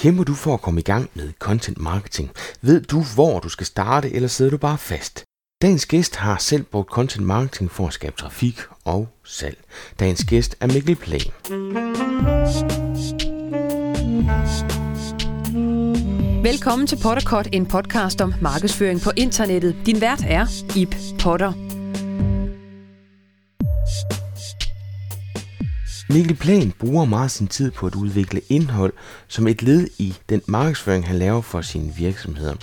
Kæmper du for at komme i gang med content marketing? Ved du, hvor du skal starte, eller sidder du bare fast? Dagens gæst har selv brugt content marketing for at skabe trafik og salg. Dagens gæst er Mikkel Plan. Velkommen til Potterkort, en podcast om markedsføring på internettet. Din vært er Ip Potter. Mikkel Plan bruger meget sin tid på at udvikle indhold som et led i den markedsføring, han laver for sine virksomheder.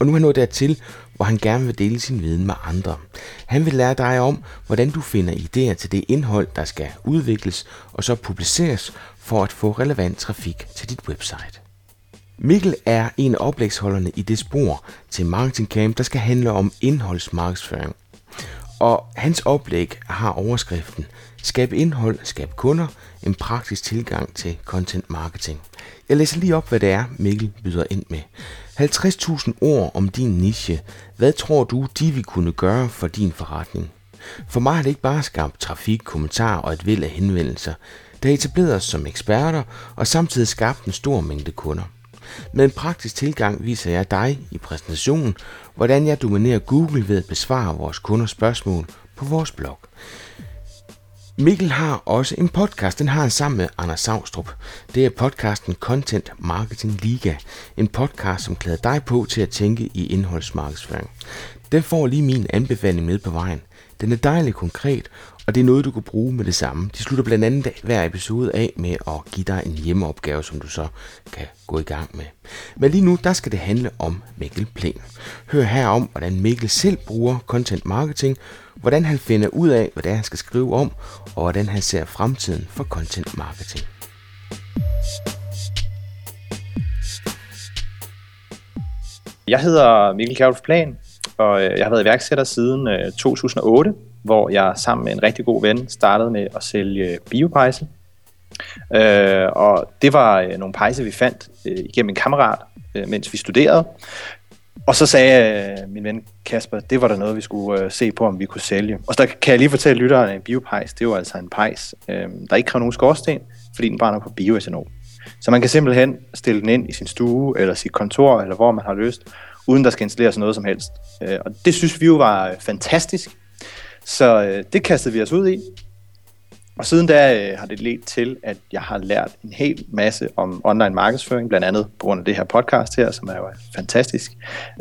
Og nu er han nået dertil, hvor han gerne vil dele sin viden med andre. Han vil lære dig om, hvordan du finder idéer til det indhold, der skal udvikles og så publiceres for at få relevant trafik til dit website. Mikkel er en af oplægsholderne i det spor til Marketing Camp, der skal handle om indholdsmarkedsføring. Og hans oplæg har overskriften Skab indhold, skab kunder, en praktisk tilgang til content marketing. Jeg læser lige op, hvad det er, Mikkel byder ind med. 50.000 ord om din niche. Hvad tror du, de vil kunne gøre for din forretning? For mig har det ikke bare skabt trafik, kommentarer og et væld af henvendelser. Det er etableret os som eksperter og samtidig skabt en stor mængde kunder. Med en praktisk tilgang viser jeg dig i præsentationen, hvordan jeg dominerer Google ved at besvare vores kunders spørgsmål på vores blog. Mikkel har også en podcast, den har han sammen med Anders Savstrup. Det er podcasten Content Marketing Liga, en podcast, som klæder dig på til at tænke i indholdsmarkedsføring. Den får lige min anbefaling med på vejen. Den er dejlig konkret, og det er noget, du kan bruge med det samme. De slutter blandt andet hver episode af med at give dig en hjemmeopgave, som du så kan gå i gang med. Men lige nu, der skal det handle om Mikkel Plen. Hør her om, hvordan Mikkel selv bruger content marketing, hvordan han finder ud af, hvad det er, han skal skrive om, og hvordan han ser fremtiden for content marketing. Jeg hedder Mikkel Kjærulf Plan, og øh, jeg har været iværksætter siden øh, 2008, hvor jeg sammen med en rigtig god ven startede med at sælge biopejse. Øh, og det var øh, nogle pejse, vi fandt øh, igennem en kammerat, øh, mens vi studerede. Og så sagde øh, min ven Kasper, det var der noget, vi skulle øh, se på, om vi kunne sælge. Og så kan jeg lige fortælle lytterne, at en biopejs, det er jo altså en pejs, øh, der ikke kræver nogen skorsten, fordi den brænder på bioethanol. Så man kan simpelthen stille den ind i sin stue, eller sit kontor, eller hvor man har lyst, uden der skal installeres noget som helst. Øh, og det synes vi jo var fantastisk. Så øh, det kastede vi os ud i, og siden da øh, har det ledt til, at jeg har lært en hel masse om online markedsføring, blandt andet på grund af det her podcast her, som er jo fantastisk.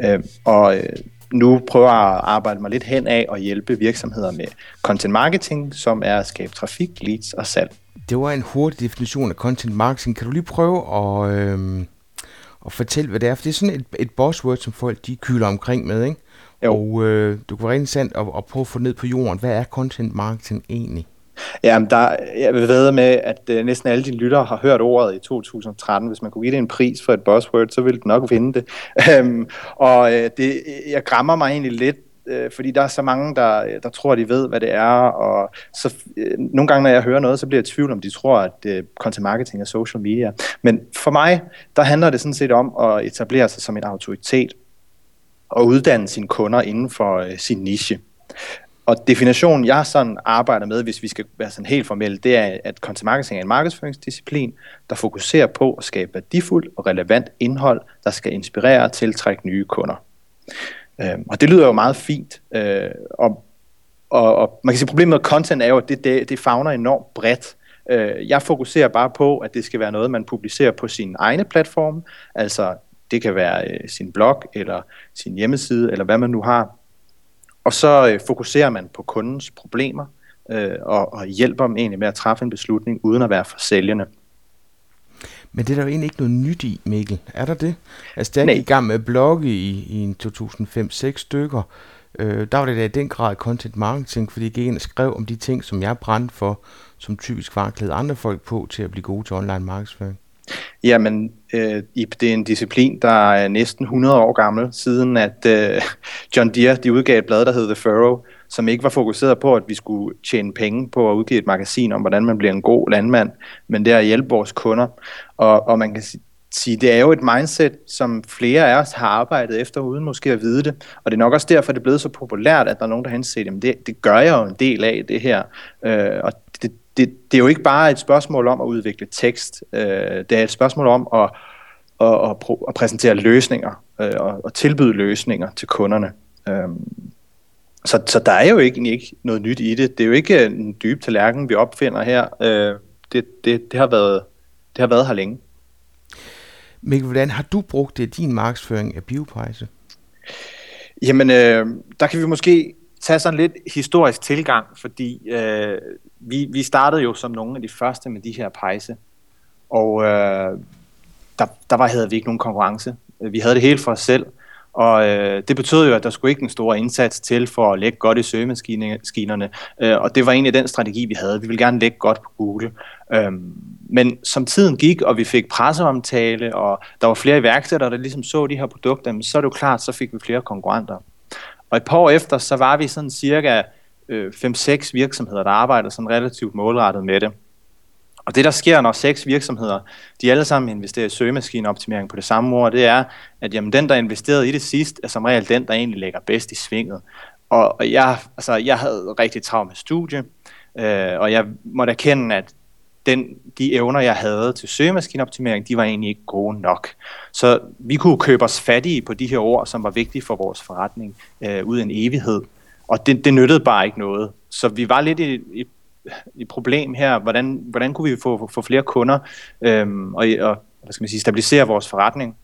Øh, og øh, nu prøver jeg at arbejde mig lidt hen af og hjælpe virksomheder med content marketing, som er at skabe trafik, leads og salg. Det var en hurtig definition af content marketing. Kan du lige prøve at, øh, at fortælle, hvad det er? For det er sådan et, et buzzword, som folk de kyler omkring med, ikke? Jo. Og øh, du kunne være interessant at, at prøve at få ned på jorden. Hvad er content marketing egentlig? Jamen, der, jeg vil ved med, at uh, næsten alle dine lyttere har hørt ordet i 2013. Hvis man kunne give det en pris for et buzzword, så ville det nok vinde det. Um, og uh, det, jeg grammer mig egentlig lidt uh, fordi der er så mange, der, der tror, de ved, hvad det er, og så uh, nogle gange, når jeg hører noget, så bliver jeg i tvivl om, de tror, at uh, content marketing er social media. Men for mig, der handler det sådan set om at etablere sig som en autoritet, og uddanne sine kunder inden for øh, sin niche. Og definitionen, jeg sådan arbejder med, hvis vi skal være sådan helt formelle, det er, at content marketing er en markedsføringsdisciplin, der fokuserer på at skabe værdifuldt og relevant indhold, der skal inspirere og tiltrække nye kunder. Øh, og det lyder jo meget fint. Øh, og, og, og man kan sige, problemet med content er jo, at det, det, det fagner enormt bredt. Øh, jeg fokuserer bare på, at det skal være noget, man publicerer på sin egne platform, altså det kan være øh, sin blog, eller sin hjemmeside, eller hvad man nu har, og så øh, fokuserer man på kundens problemer øh, og, og hjælper dem egentlig med at træffe en beslutning uden at være for sælgende. Men det er der jo egentlig ikke noget nyt i, Mikkel. Er der det? Altså, da jeg gik i gang med at blogge i, i 2005-6 stykker, øh, der var det da i den grad content marketing, fordi jeg gik ind og skrev om de ting, som jeg brændte for, som typisk var at klæde andre folk på til at blive gode til online markedsføring. Jamen, øh, det er en disciplin, der er næsten 100 år gammel, siden at øh, John Deere de udgav et blad, der hed The Furrow, som ikke var fokuseret på, at vi skulle tjene penge på at udgive et magasin om, hvordan man bliver en god landmand, men det er at hjælpe vores kunder. Og, og man kan sige, det er jo et mindset, som flere af os har arbejdet efter, uden måske at vide det. Og det er nok også derfor, det er blevet så populært, at der er nogen, der har set, at det, det gør jeg jo en del af, det her. Øh, og det, det er jo ikke bare et spørgsmål om at udvikle tekst. Øh, det er et spørgsmål om at og, og, og præsentere løsninger øh, og, og tilbyde løsninger til kunderne. Øhm, så, så der er jo ikke, ikke noget nyt i det. Det er jo ikke en dyb tallerken, vi opfinder her. Øh, det, det, det, har været, det har været her længe. Mikkel, hvordan har du brugt det din markedsføring af biopejse? Jamen, øh, der kan vi måske tage sådan lidt historisk tilgang, fordi øh, vi, vi startede jo som nogle af de første med de her pejse, og øh, der, der var, havde vi ikke nogen konkurrence. Vi havde det helt for os selv, og øh, det betød jo, at der skulle ikke en stor indsats til for at lægge godt i søgemaskinerne, øh, og det var egentlig den strategi, vi havde. Vi ville gerne lægge godt på Google. Øhm, men som tiden gik, og vi fik presseomtale, og der var flere iværksættere, der ligesom så de her produkter, så er det jo klart, så fik vi flere konkurrenter. Og et par år efter, så var vi sådan cirka øh, 5-6 virksomheder, der arbejdede sådan relativt målrettet med det. Og det, der sker, når seks virksomheder, de alle sammen investerer i søgemaskineoptimering på det samme ord, det er, at jamen, den, der investerede i det sidst, er som regel den, der egentlig ligger bedst i svinget. Og jeg, altså, jeg havde rigtig travlt med studie, øh, og jeg måtte erkende, at den, de evner, jeg havde til søgemaskineoptimering, de var egentlig ikke gode nok. Så vi kunne købe os fattige på de her ord, som var vigtige for vores forretning, øh, ud en evighed. Og det, det nyttede bare ikke noget. Så vi var lidt i, i, i problem her. Hvordan, hvordan kunne vi få, få flere kunder øh, og, og hvad skal man sige, stabilisere vores forretning?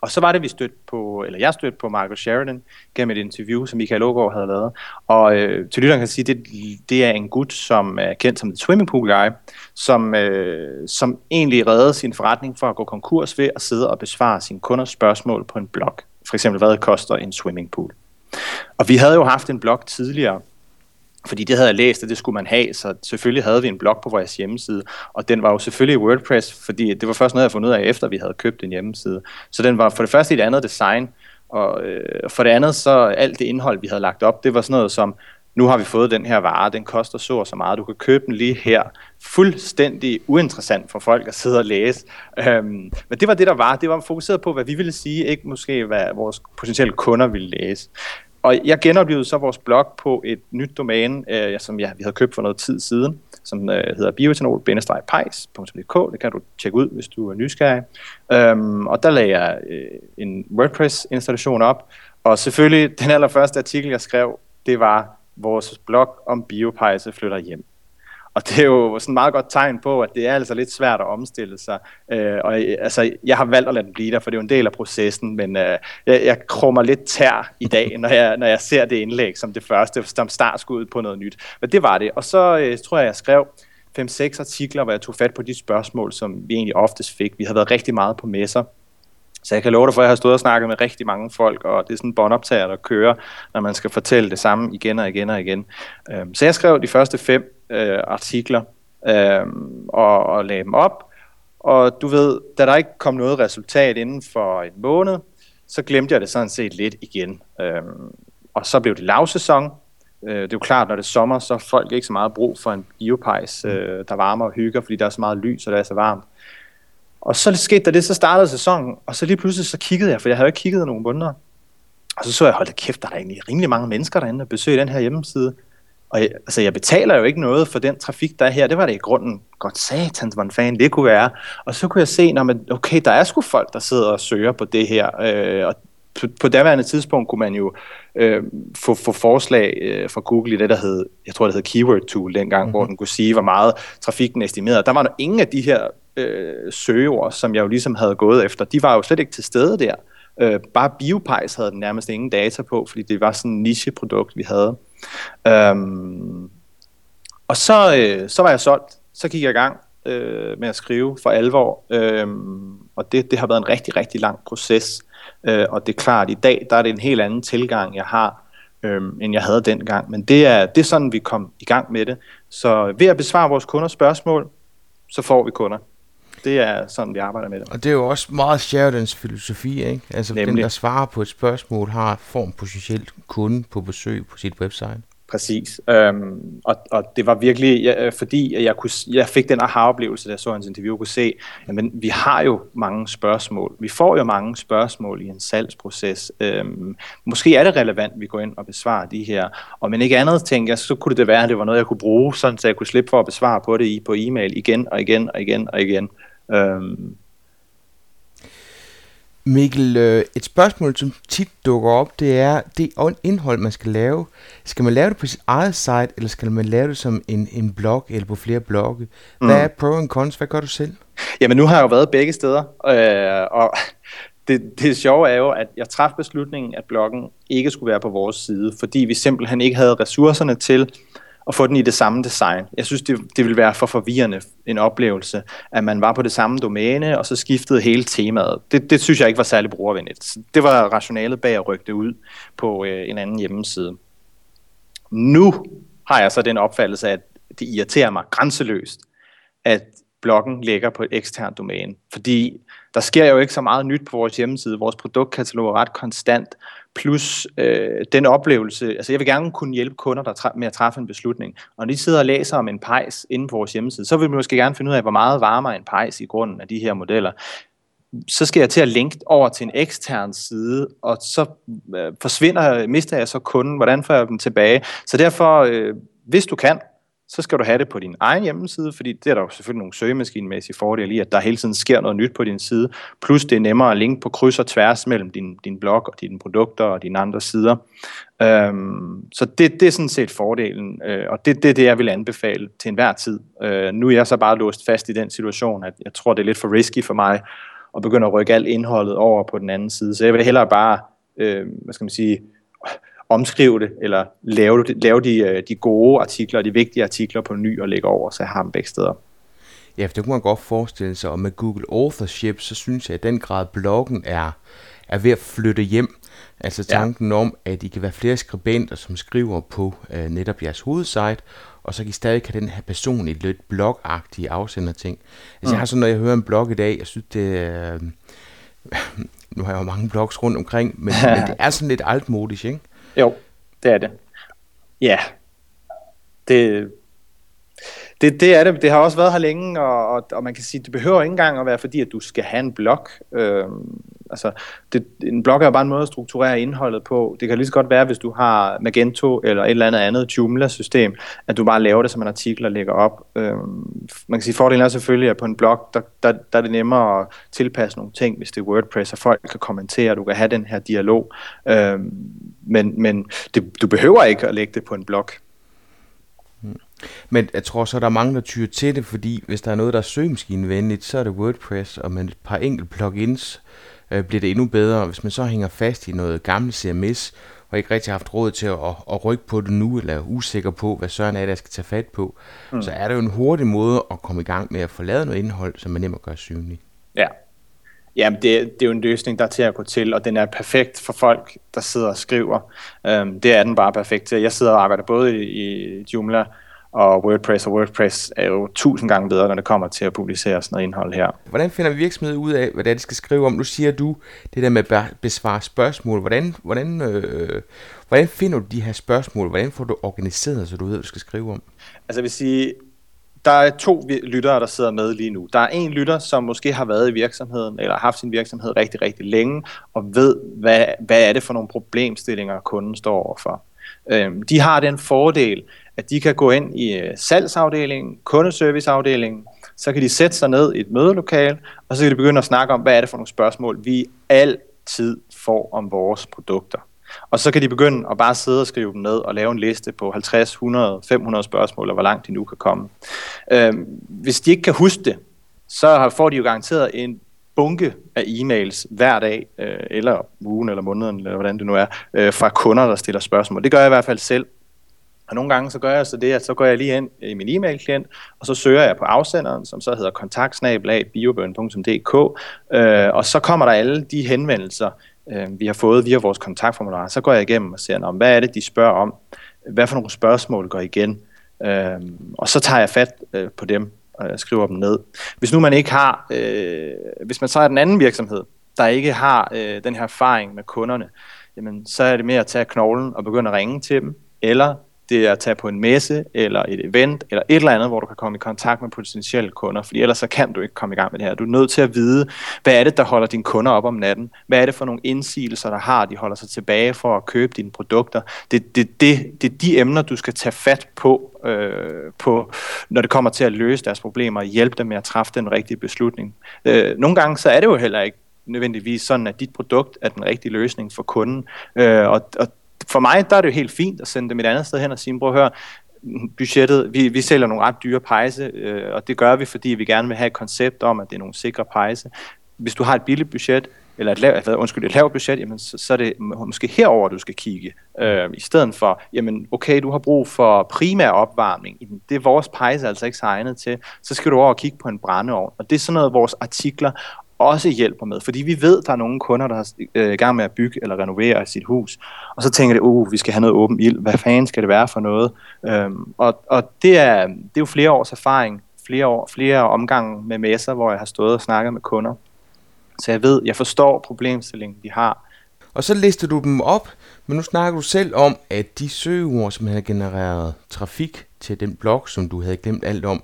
Og så var det, vi stødte på, eller jeg stødte på Michael Sheridan gennem et interview, som Michael Ågaard havde lavet. Og øh, til lytteren kan sige, det, det er en gut, som er kendt som The Swimming Pool Guy, som, øh, som egentlig reddede sin forretning for at gå konkurs ved at sidde og besvare sine kunders spørgsmål på en blog. For eksempel, hvad koster en swimming pool? Og vi havde jo haft en blog tidligere, fordi det havde jeg læst, og det skulle man have, så selvfølgelig havde vi en blog på vores hjemmeside, og den var jo selvfølgelig i WordPress, fordi det var først noget, jeg fundet ud af, efter vi havde købt en hjemmeside. Så den var for det første et andet design, og øh, for det andet så alt det indhold, vi havde lagt op, det var sådan noget som, nu har vi fået den her vare, den koster så og så meget, du kan købe den lige her. Fuldstændig uinteressant for folk at sidde og læse. Øhm, men det var det, der var. Det var fokuseret på, hvad vi ville sige, ikke måske hvad vores potentielle kunder ville læse. Og jeg genoplevede så vores blog på et nyt domæne, øh, som jeg, vi havde købt for noget tid siden, som øh, hedder bioetanol-pejs.dk. Det kan du tjekke ud, hvis du er nysgerrig. Øhm, og der lagde jeg øh, en WordPress-installation op, og selvfølgelig den allerførste artikel, jeg skrev, det var vores blog om biopejse flytter hjem. Og det er jo sådan et meget godt tegn på, at det er altså lidt svært at omstille sig. Øh, og øh, altså, jeg har valgt at lade den blive der, for det er jo en del af processen, men øh, jeg, jeg krummer lidt tær i dag, når jeg, når jeg ser det indlæg som det første, som startskuddet på noget nyt. Men det var det. Og så øh, tror jeg, jeg skrev 5-6 artikler, hvor jeg tog fat på de spørgsmål, som vi egentlig oftest fik. Vi har været rigtig meget på messer, så jeg kan love dig for, at jeg har stået og snakket med rigtig mange folk, og det er sådan en båndoptager, der kører, når man skal fortælle det samme igen og igen og igen. Øhm, så jeg skrev de første fem øh, artikler øhm, og, og lagde dem op, og du ved, da der ikke kom noget resultat inden for en måned, så glemte jeg det sådan set lidt igen. Øhm, og så blev det lavsæson. Øh, det er jo klart, når det er sommer, så har folk ikke så meget brug for en biopejs, øh, der varmer og hygger, fordi der er så meget lys, og det er så varmt. Og så skete der det, så startede sæsonen, og så lige pludselig så kiggede jeg, for jeg havde ikke kigget nogen måneder. Og så så jeg, hold da kæft, der er egentlig rimelig mange mennesker derinde, der besøger den her hjemmeside. Og jeg, altså, jeg betaler jo ikke noget for den trafik, der er her. Det var det i grunden godt satans, hvor en fan det kunne være. Og så kunne jeg se, når man, okay, der er sgu folk, der sidder og søger på det her. Øh, og på, på daværende tidspunkt kunne man jo øh, få, få forslag øh, fra Google i det, der hed, jeg tror, det hed Keyword Tool dengang, mm-hmm. hvor den kunne sige, hvor meget trafikken estimerede. Der var der ingen af de her øh, søgeord, som jeg jo ligesom havde gået efter, de var jo slet ikke til stede der. Øh, bare Biopejs havde den nærmest ingen data på, fordi det var sådan en niche-produkt, vi havde. Øhm, og så, øh, så var jeg solgt. Så gik jeg i gang øh, med at skrive for alvor. Øhm, og det, det har været en rigtig, rigtig lang proces. Øh, og det er klart, at i dag der er det en helt anden tilgang, jeg har, øh, end jeg havde dengang. Men det er, det er sådan, vi kom i gang med det. Så ved at besvare vores kunders spørgsmål, så får vi kunder. Det er sådan, vi arbejder med det. Og det er jo også meget Sheridans filosofi, ikke? Altså Nemlig. den, der svarer på et spørgsmål, har form potentielt kunde på besøg på sit website. Præcis. Øhm, og, og det var virkelig, ja, fordi jeg, kunne, jeg fik den aha-oplevelse, da jeg så hans interview, og kunne se, at vi har jo mange spørgsmål. Vi får jo mange spørgsmål i en salgsproces. Øhm, måske er det relevant, at vi går ind og besvarer de her. Og men ikke andet, tænker jeg, så kunne det være, at det var noget, jeg kunne bruge, sådan så jeg kunne slippe for at besvare på det i, på e-mail igen og igen og igen og igen. Øhm, Mikkel, øh, et spørgsmål, som tit dukker op, det er det indhold, man skal lave. Skal man lave det på sit eget site, eller skal man lave det som en, en blog, eller på flere blogge? Hvad mm. er pro and cons? Hvad gør du selv? Jamen, nu har jeg jo været begge steder, øh, og det, det sjove er jo, at jeg traf beslutningen, at bloggen ikke skulle være på vores side, fordi vi simpelthen ikke havde ressourcerne til at få den i det samme design. Jeg synes, det, det ville være for forvirrende en oplevelse, at man var på det samme domæne, og så skiftede hele temaet. Det, det synes jeg ikke var særlig brugervenligt. Det var rationalet bag at rykke det ud på øh, en anden hjemmeside. Nu har jeg så den opfattelse, at det irriterer mig grænseløst, at bloggen ligger på et eksternt domæne. Fordi der sker jo ikke så meget nyt på vores hjemmeside. Vores produktkatalog er ret konstant. Plus øh, den oplevelse, altså jeg vil gerne kunne hjælpe kunder der med at træffe en beslutning. Og når de sidder og læser om en pejs inde på vores hjemmeside, så vil vi måske gerne finde ud af, hvor meget varmer en pejs i grunden af de her modeller så skal jeg til at linke over til en ekstern side, og så øh, forsvinder, mister jeg så kunden, hvordan får jeg dem tilbage? Så derfor, øh, hvis du kan, så skal du have det på din egen hjemmeside, fordi det er der jo selvfølgelig nogle søgemaskinemæssige fordele i, at der hele tiden sker noget nyt på din side, plus det er nemmere at linke på kryds og tværs mellem din, din blog og dine produkter og dine andre sider. Øhm, så det, det er sådan set fordelen, øh, og det, det er det, jeg vil anbefale til enhver tid. Øh, nu er jeg så bare låst fast i den situation, at jeg tror, det er lidt for risky for mig at begynde at rykke alt indholdet over på den anden side, så jeg vil hellere bare, øh, hvad skal man sige, omskrive det, eller lave, lave de, øh, de gode artikler, de vigtige artikler på ny og lægge over, så jeg har dem begge steder. Ja, for det kunne man godt forestille sig, og med Google Authorship, så synes jeg at den grad, bloggen er, er ved at flytte hjem. Altså tanken ja. om, at I kan være flere skribenter, som skriver på øh, netop jeres hovedsite, og så kan I stadig have den her personlige, lidt blogagtige afsender ting. Altså mm. jeg har sådan, når jeg hører en blog i dag, jeg synes det øh, nu har jeg jo mange blogs rundt omkring, men, men det er sådan lidt altmodisk, ikke? Jo, det er det. Ja, det, det, det er det. Det har også været her længe, og, og, og man kan sige, det behøver ikke engang at være fordi, at du skal have en blog. Øh, altså, det, en blog er bare en måde at strukturere indholdet på. Det kan lige så godt være, hvis du har Magento eller et eller andet andet Joomla-system, at du bare laver det som en artikel og lægger op. Øhm, man kan sige, fordelen er selvfølgelig, at på en blog, der, der, der er det nemmere at tilpasse nogle ting, hvis det er WordPress, og folk kan kommentere, du kan have den her dialog. Øhm, men men det, du behøver ikke at lægge det på en blog. Hmm. Men jeg tror så, der er mange, der tyrer til det, fordi hvis der er noget, der er søgemaskinevenligt, så er det WordPress, og med et par enkelte plugins øh, bliver det endnu bedre. Hvis man så hænger fast i noget gammelt CMS, og ikke rigtig har haft råd til at, at, rykke på det nu, eller er usikker på, hvad søren er, der skal tage fat på, mm. så er det jo en hurtig måde at komme i gang med at få lavet noget indhold, som man nemt gøre synligt. Ja, Jamen, det, det er jo en løsning, der er til at gå til, og den er perfekt for folk, der sidder og skriver. Um, det er den bare perfekt til. Jeg sidder og arbejder både i, i Joomla og WordPress, og WordPress er jo tusind gange bedre, når det kommer til at publicere sådan noget indhold her. Hvordan finder vi virksomheder ud af, er, de skal skrive om? Nu siger du det der med at besvare spørgsmål. Hvordan, hvordan, øh, hvordan finder du de her spørgsmål? Hvordan får du organiseret, så du ved, hvad du skal skrive om? Altså jeg vil sige, der er to lyttere, der sidder med lige nu. Der er en lytter, som måske har været i virksomheden, eller har haft sin virksomhed rigtig, rigtig længe, og ved, hvad, hvad er det for nogle problemstillinger, kunden står overfor. Øhm, de har den fordel, at de kan gå ind i øh, salgsafdelingen, kundeserviceafdelingen, så kan de sætte sig ned i et mødelokal, og så kan de begynde at snakke om, hvad er det for nogle spørgsmål, vi altid får om vores produkter. Og så kan de begynde at bare sidde og skrive dem ned og lave en liste på 50, 100, 500 spørgsmål, og hvor langt de nu kan komme. Øhm, hvis de ikke kan huske det, så får de jo garanteret en bunke af e-mails hver dag, øh, eller ugen, eller måneden, eller hvordan det nu er, øh, fra kunder, der stiller spørgsmål. Det gør jeg i hvert fald selv. Og nogle gange så gør jeg så det, at så går jeg lige ind i min e-mail-klient, og så søger jeg på afsenderen, som så hedder kontaktsnabelag.bioburn.dk, øh, og så kommer der alle de henvendelser, øh, vi har fået via vores kontaktformular. Så går jeg igennem og ser, hvad er det, de spørger om? Hvad for nogle spørgsmål går igen? Øh, og så tager jeg fat øh, på dem og skriver dem ned. Hvis nu man ikke har, øh, hvis man så er den anden virksomhed, der ikke har øh, den her erfaring med kunderne, jamen så er det mere at tage knoglen og begynde at ringe til dem, eller det er at tage på en messe, eller et event, eller et eller andet, hvor du kan komme i kontakt med potentielle kunder, fordi ellers så kan du ikke komme i gang med det her. Du er nødt til at vide, hvad er det, der holder dine kunder op om natten? Hvad er det for nogle indsigelser, der har, de holder sig tilbage for at købe dine produkter? Det, det, det, det er de emner, du skal tage fat på, øh, på, når det kommer til at løse deres problemer og hjælpe dem med at træffe den rigtige beslutning. Øh, nogle gange så er det jo heller ikke nødvendigvis sådan, at dit produkt er den rigtige løsning for kunden. Øh, og, og for mig, der er det jo helt fint at sende dem et andet sted hen og sige, prøv at høre, budgettet, vi, vi sælger nogle ret dyre pejse, øh, og det gør vi, fordi vi gerne vil have et koncept om, at det er nogle sikre pejse. Hvis du har et billigt budget, eller et lavt, undskyld, et lavt budget, jamen, så, så er det måske herover du skal kigge, øh, i stedet for, jamen, okay, du har brug for primær opvarmning, jamen, det er vores pejse altså ikke egnet til, så skal du over og kigge på en brændeovn, og det er sådan noget, vores artikler også hjælper med, fordi vi ved, at der er nogle kunder, der er øh, i gang med at bygge eller renovere sit hus, og så tænker de, uh, vi skal have noget åben ild, hvad fanden skal det være for noget? Øhm, og og det, er, det er jo flere års erfaring, flere, år, flere omgange med messer, hvor jeg har stået og snakket med kunder, så jeg ved, jeg forstår problemstillingen, de har. Og så lister du dem op, men nu snakker du selv om, at de søgeord, som havde genereret trafik til den blog, som du havde glemt alt om,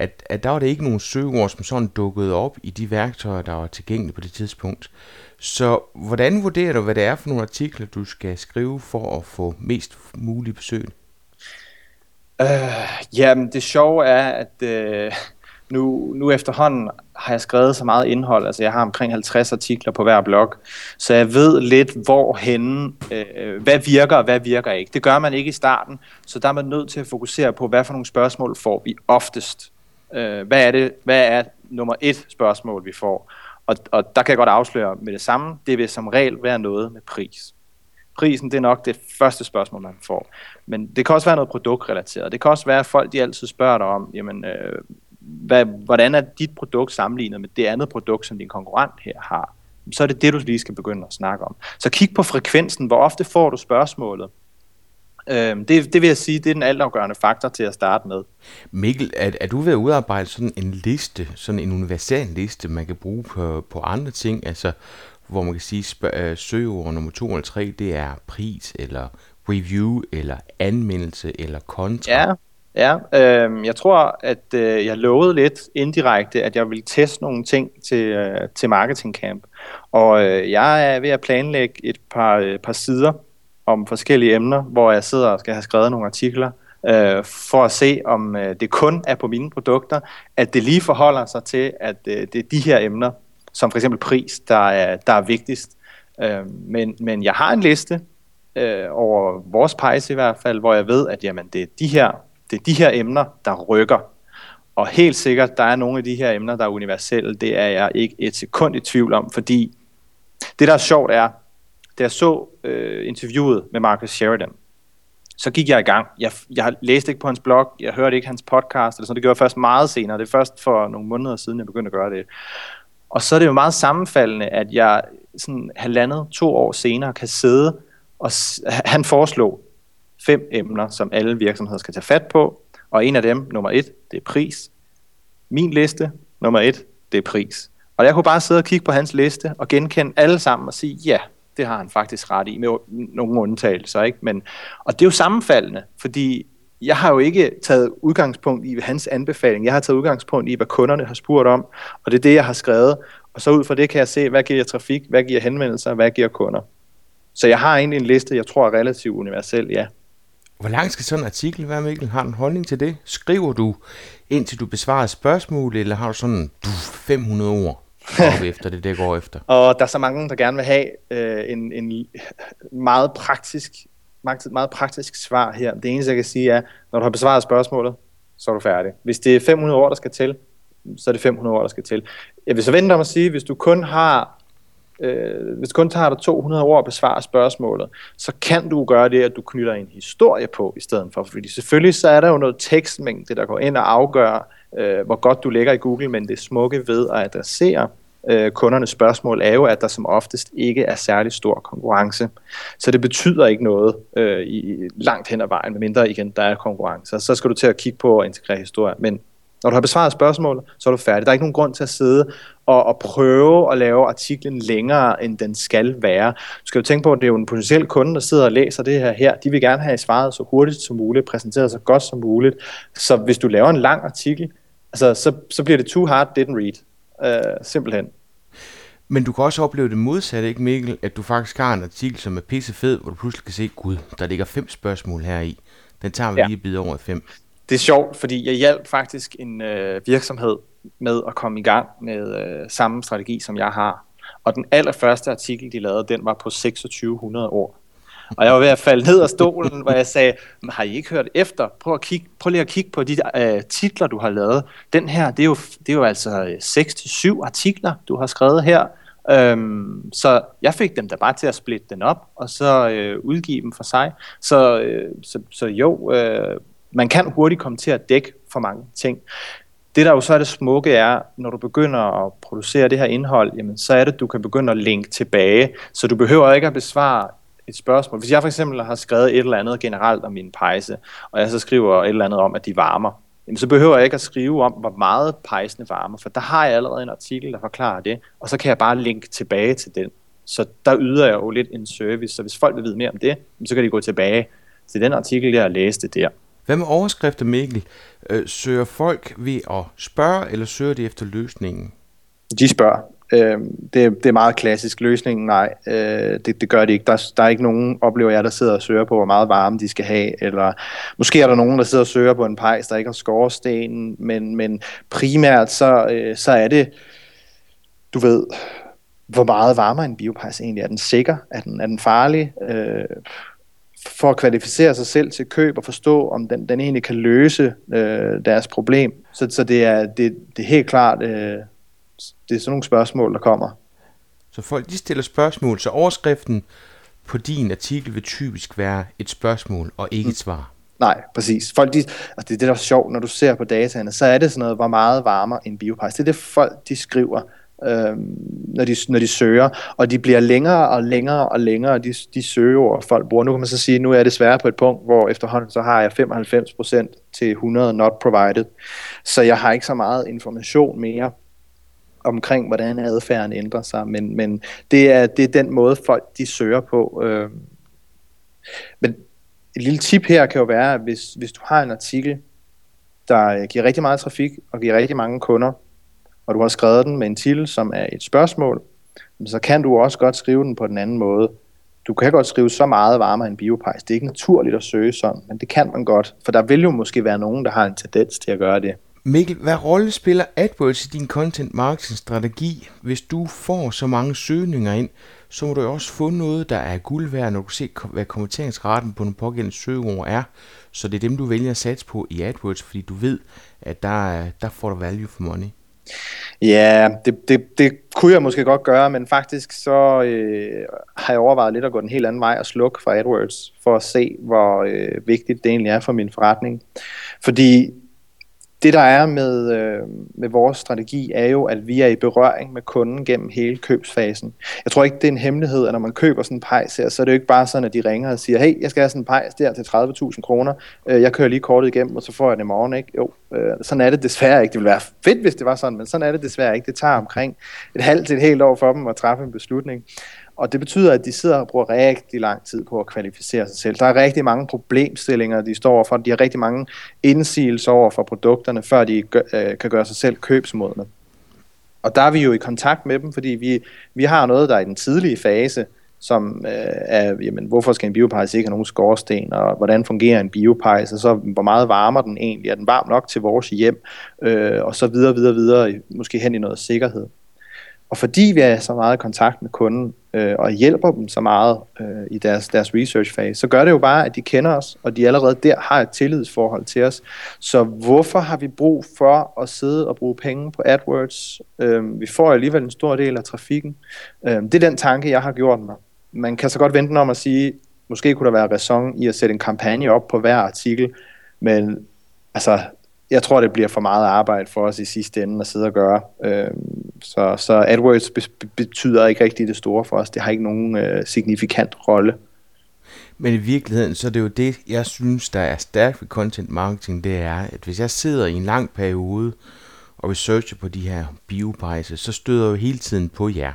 at, at der var det ikke nogen søgeord, som sådan dukkede op i de værktøjer, der var tilgængelige på det tidspunkt. Så hvordan vurderer du, hvad det er for nogle artikler, du skal skrive for at få mest muligt besøg? Øh, jamen, det sjove er, at øh, nu, nu efterhånden har jeg skrevet så meget indhold, altså jeg har omkring 50 artikler på hver blog, så jeg ved lidt, hvor øh, hvad virker og hvad virker ikke. Det gør man ikke i starten, så der er man nødt til at fokusere på, hvad for nogle spørgsmål får vi oftest. Øh, hvad er det, hvad er nummer et spørgsmål, vi får? Og, og der kan jeg godt afsløre med det samme, det vil som regel være noget med pris. Prisen, det er nok det første spørgsmål, man får. Men det kan også være noget produktrelateret. Det kan også være, at folk de altid spørger dig om, jamen, øh, hvad, hvordan er dit produkt sammenlignet med det andet produkt, som din konkurrent her har? Så er det det, du lige skal begynde at snakke om. Så kig på frekvensen. Hvor ofte får du spørgsmålet? Øh, det, det vil jeg sige, det er den altafgørende faktor til at starte med. Mikkel, er, er du ved at udarbejde sådan en liste, sådan en universal liste, man kan bruge på, på andre ting, altså hvor man kan sige, spørg, øh, søgeord nummer to eller tre, det er pris, eller review, eller anmeldelse, eller kontra? Ja, ja øh, jeg tror, at øh, jeg lovede lidt indirekte, at jeg vil teste nogle ting til, øh, til Marketing Camp. Og øh, jeg er ved at planlægge et par, øh, par sider, om forskellige emner, hvor jeg sidder og skal have skrevet nogle artikler, øh, for at se, om øh, det kun er på mine produkter, at det lige forholder sig til, at øh, det er de her emner, som for eksempel pris, der er, der er vigtigst. Øh, men, men jeg har en liste øh, over vores pejse i hvert fald, hvor jeg ved, at jamen, det, er de her, det er de her emner, der rykker. Og helt sikkert, der er nogle af de her emner, der er universelle. Det er jeg ikke et sekund i tvivl om, fordi det, der er sjovt, er, da jeg så øh, interviewet med Marcus Sheridan, så gik jeg i gang. Jeg, jeg læste ikke på hans blog, jeg hørte ikke hans podcast, eller sådan. det gjorde jeg først meget senere. Det er først for nogle måneder siden, jeg begyndte at gøre det. Og så er det jo meget sammenfaldende, at jeg sådan halvandet, to år senere kan sidde, og han foreslog fem emner, som alle virksomheder skal tage fat på, og en af dem, nummer et, det er pris. Min liste, nummer et, det er pris. Og jeg kunne bare sidde og kigge på hans liste og genkende alle sammen og sige, ja, det har han faktisk ret i, med nogle undtagelser. Ikke? Men, og det er jo sammenfaldende, fordi jeg har jo ikke taget udgangspunkt i hans anbefaling. Jeg har taget udgangspunkt i, hvad kunderne har spurgt om, og det er det, jeg har skrevet. Og så ud fra det kan jeg se, hvad giver trafik, hvad giver henvendelser, hvad giver kunder. Så jeg har egentlig en liste, jeg tror er relativt universel, ja. Hvor lang skal sådan en artikel være, Mikkel? Har du en holdning til det? Skriver du, indtil du besvarer spørgsmål, eller har du sådan 500 ord? Op efter det, det går efter. Og der er så mange, der gerne vil have øh, en, en meget praktisk, meget, meget praktisk svar her. Det eneste, jeg kan sige er, når du har besvaret spørgsmålet, så er du færdig. Hvis det er 500 ord, der skal til, så er det 500 ord, der skal til. Jeg vil så vente om at sige, hvis du kun har øh, hvis du kun tager dig 200 ord at besvare spørgsmålet, så kan du gøre det, at du knytter en historie på i stedet for. Fordi selvfølgelig så er der jo noget tekstmængde, der går ind og afgør, øh, hvor godt du ligger i Google, men det smukke ved at adressere øh, kundernes spørgsmål er jo, at der som oftest ikke er særlig stor konkurrence. Så det betyder ikke noget øh, i langt hen ad vejen, medmindre igen der er konkurrence. Så skal du til at kigge på at integrere historie. Men når du har besvaret spørgsmålet, så er du færdig. Der er ikke nogen grund til at sidde og, og prøve at lave artiklen længere, end den skal være. Du skal jo tænke på, at det er jo en potentiel kunde, der sidder og læser det her her. De vil gerne have svaret så hurtigt som muligt, præsenteret så godt som muligt. Så hvis du laver en lang artikel, altså, så, så bliver det too hard, didn't read. Uh, simpelthen. Men du kan også opleve det modsatte, ikke Mikkel? At du faktisk har en artikel, som er pisse fed, hvor du pludselig kan se, gud, der ligger fem spørgsmål her i. Den tager vi ja. lige bid over fem. Det er sjovt, fordi jeg hjalp faktisk en øh, virksomhed med at komme i gang med øh, samme strategi, som jeg har. Og den allerførste artikel, de lavede, den var på 2600 ord. Og jeg var ved at falde ned af stolen, hvor jeg sagde, har I ikke hørt efter? Prøv, at kigge, prøv lige at kigge på de øh, titler, du har lavet. Den her, det er jo, det er jo altså øh, 6-7 artikler, du har skrevet her. Øhm, så jeg fik dem da bare til at splitte den op, og så øh, udgive dem for sig. Så, øh, så, så jo, øh, man kan hurtigt komme til at dække for mange ting. Det der jo så er det smukke er, når du begynder at producere det her indhold, jamen, så er det, at du kan begynde at linke tilbage, så du behøver ikke at besvare et spørgsmål. Hvis jeg for eksempel har skrevet et eller andet generelt om min pejse, og jeg så skriver et eller andet om, at de varmer, jamen så behøver jeg ikke at skrive om, hvor meget pejsene varmer, for der har jeg allerede en artikel, der forklarer det, og så kan jeg bare linke tilbage til den. Så der yder jeg jo lidt en service, så hvis folk vil vide mere om det, så kan de gå tilbage til den artikel, jeg læste der. Hvad med overskrifter, Mikkel? Øh, søger folk ved at spørge, eller søger de efter løsningen? De spørger. Øh, det, det er meget klassisk. Løsningen, nej, øh, det, det gør det ikke. Der, der er ikke nogen, oplever jeg, der sidder og søger på, hvor meget varme de skal have, eller måske er der nogen, der sidder og søger på en pejs, der ikke har skorstenen, men, men primært så, øh, så er det, du ved, hvor meget varmer en biopejs egentlig? Er den sikker? Er den, er den farlig? Øh, for at kvalificere sig selv til køb og forstå, om den, den egentlig kan løse øh, deres problem. Så, så det, er, det, det er helt klart, øh, det er sådan nogle spørgsmål, der kommer. Så folk de stiller spørgsmål, så overskriften på din artikel vil typisk være et spørgsmål og ikke et svar. Nej, præcis. Folk, de, altså det er det, der er sjovt, når du ser på dataene, så er det sådan noget, hvor meget varmer en biopejs. Det er det, folk de skriver øh, når, de, når de søger, og de bliver længere og længere og længere, de, de søgeord, folk bruger. Nu kan man så sige, nu er jeg desværre på et punkt, hvor efterhånden så har jeg 95% til 100 not provided, så jeg har ikke så meget information mere omkring, hvordan adfærden ændrer sig, men, men det, er, det er den måde, folk de søger på. Øh. Men et lille tip her kan jo være, at hvis, hvis du har en artikel, der giver rigtig meget trafik og giver rigtig mange kunder, og du har skrevet den med en titel, som er et spørgsmål, så kan du også godt skrive den på den anden måde. Du kan godt skrive så meget varmere end biopejs. Det er ikke naturligt at søge sådan, men det kan man godt, for der vil jo måske være nogen, der har en tendens til at gøre det. Mikkel, hvad rolle spiller AdWords i din content marketing strategi? Hvis du får så mange søgninger ind, så må du også få noget, der er guld værd, når du ser, hvad kommenteringsraten på den pågældende søgeord er. Så det er dem, du vælger at satse på i AdWords, fordi du ved, at der, der får du value for money. Ja, det, det, det kunne jeg måske godt gøre, men faktisk så øh, har jeg overvejet lidt at gå den helt anden vej og slukke for AdWords, for at se, hvor øh, vigtigt det egentlig er for min forretning. Fordi det der er med, øh, med vores strategi, er jo, at vi er i berøring med kunden gennem hele købsfasen. Jeg tror ikke, det er en hemmelighed, at når man køber sådan en pejs her, så er det jo ikke bare sådan, at de ringer og siger, hey, jeg skal have sådan en pejs der til 30.000 kroner, øh, jeg kører lige kortet igennem, og så får jeg det i morgen, ikke? Jo, øh, sådan er det desværre ikke. Det ville være fedt, hvis det var sådan, men sådan er det desværre ikke. Det tager omkring et halvt til et helt år for dem at træffe en beslutning. Og det betyder, at de sidder og bruger rigtig lang tid på at kvalificere sig selv. Der er rigtig mange problemstillinger, de står overfor. De har rigtig mange indsigelser over for produkterne, før de øh, kan gøre sig selv købsmodne. Og der er vi jo i kontakt med dem, fordi vi, vi har noget, der er i den tidlige fase, som øh, er, jamen, hvorfor skal en biopejs ikke have nogen skorsten, og hvordan fungerer en biopejs, og så hvor meget varmer den egentlig, er den varm nok til vores hjem, øh, og så videre, videre, videre, måske hen i noget sikkerhed. Og fordi vi er så meget i kontakt med kunden, øh, og hjælper dem så meget øh, i deres, deres research fase, så gør det jo bare, at de kender os, og de allerede der har et tillidsforhold til os. Så hvorfor har vi brug for at sidde og bruge penge på AdWords? Øh, vi får alligevel en stor del af trafikken. Øh, det er den tanke, jeg har gjort mig. Man kan så godt vente om at sige, måske kunne der være ræson i at sætte en kampagne op på hver artikel, men altså, jeg tror, det bliver for meget arbejde for os i sidste ende at sidde og gøre. Øh, så, så AdWords be- betyder ikke rigtig det store for os. Det har ikke nogen øh, signifikant rolle. Men i virkeligheden, så er det jo det, jeg synes, der er stærkt ved content marketing, det er, at hvis jeg sidder i en lang periode og researcher på de her bioprices, så støder jeg jo hele tiden på jer.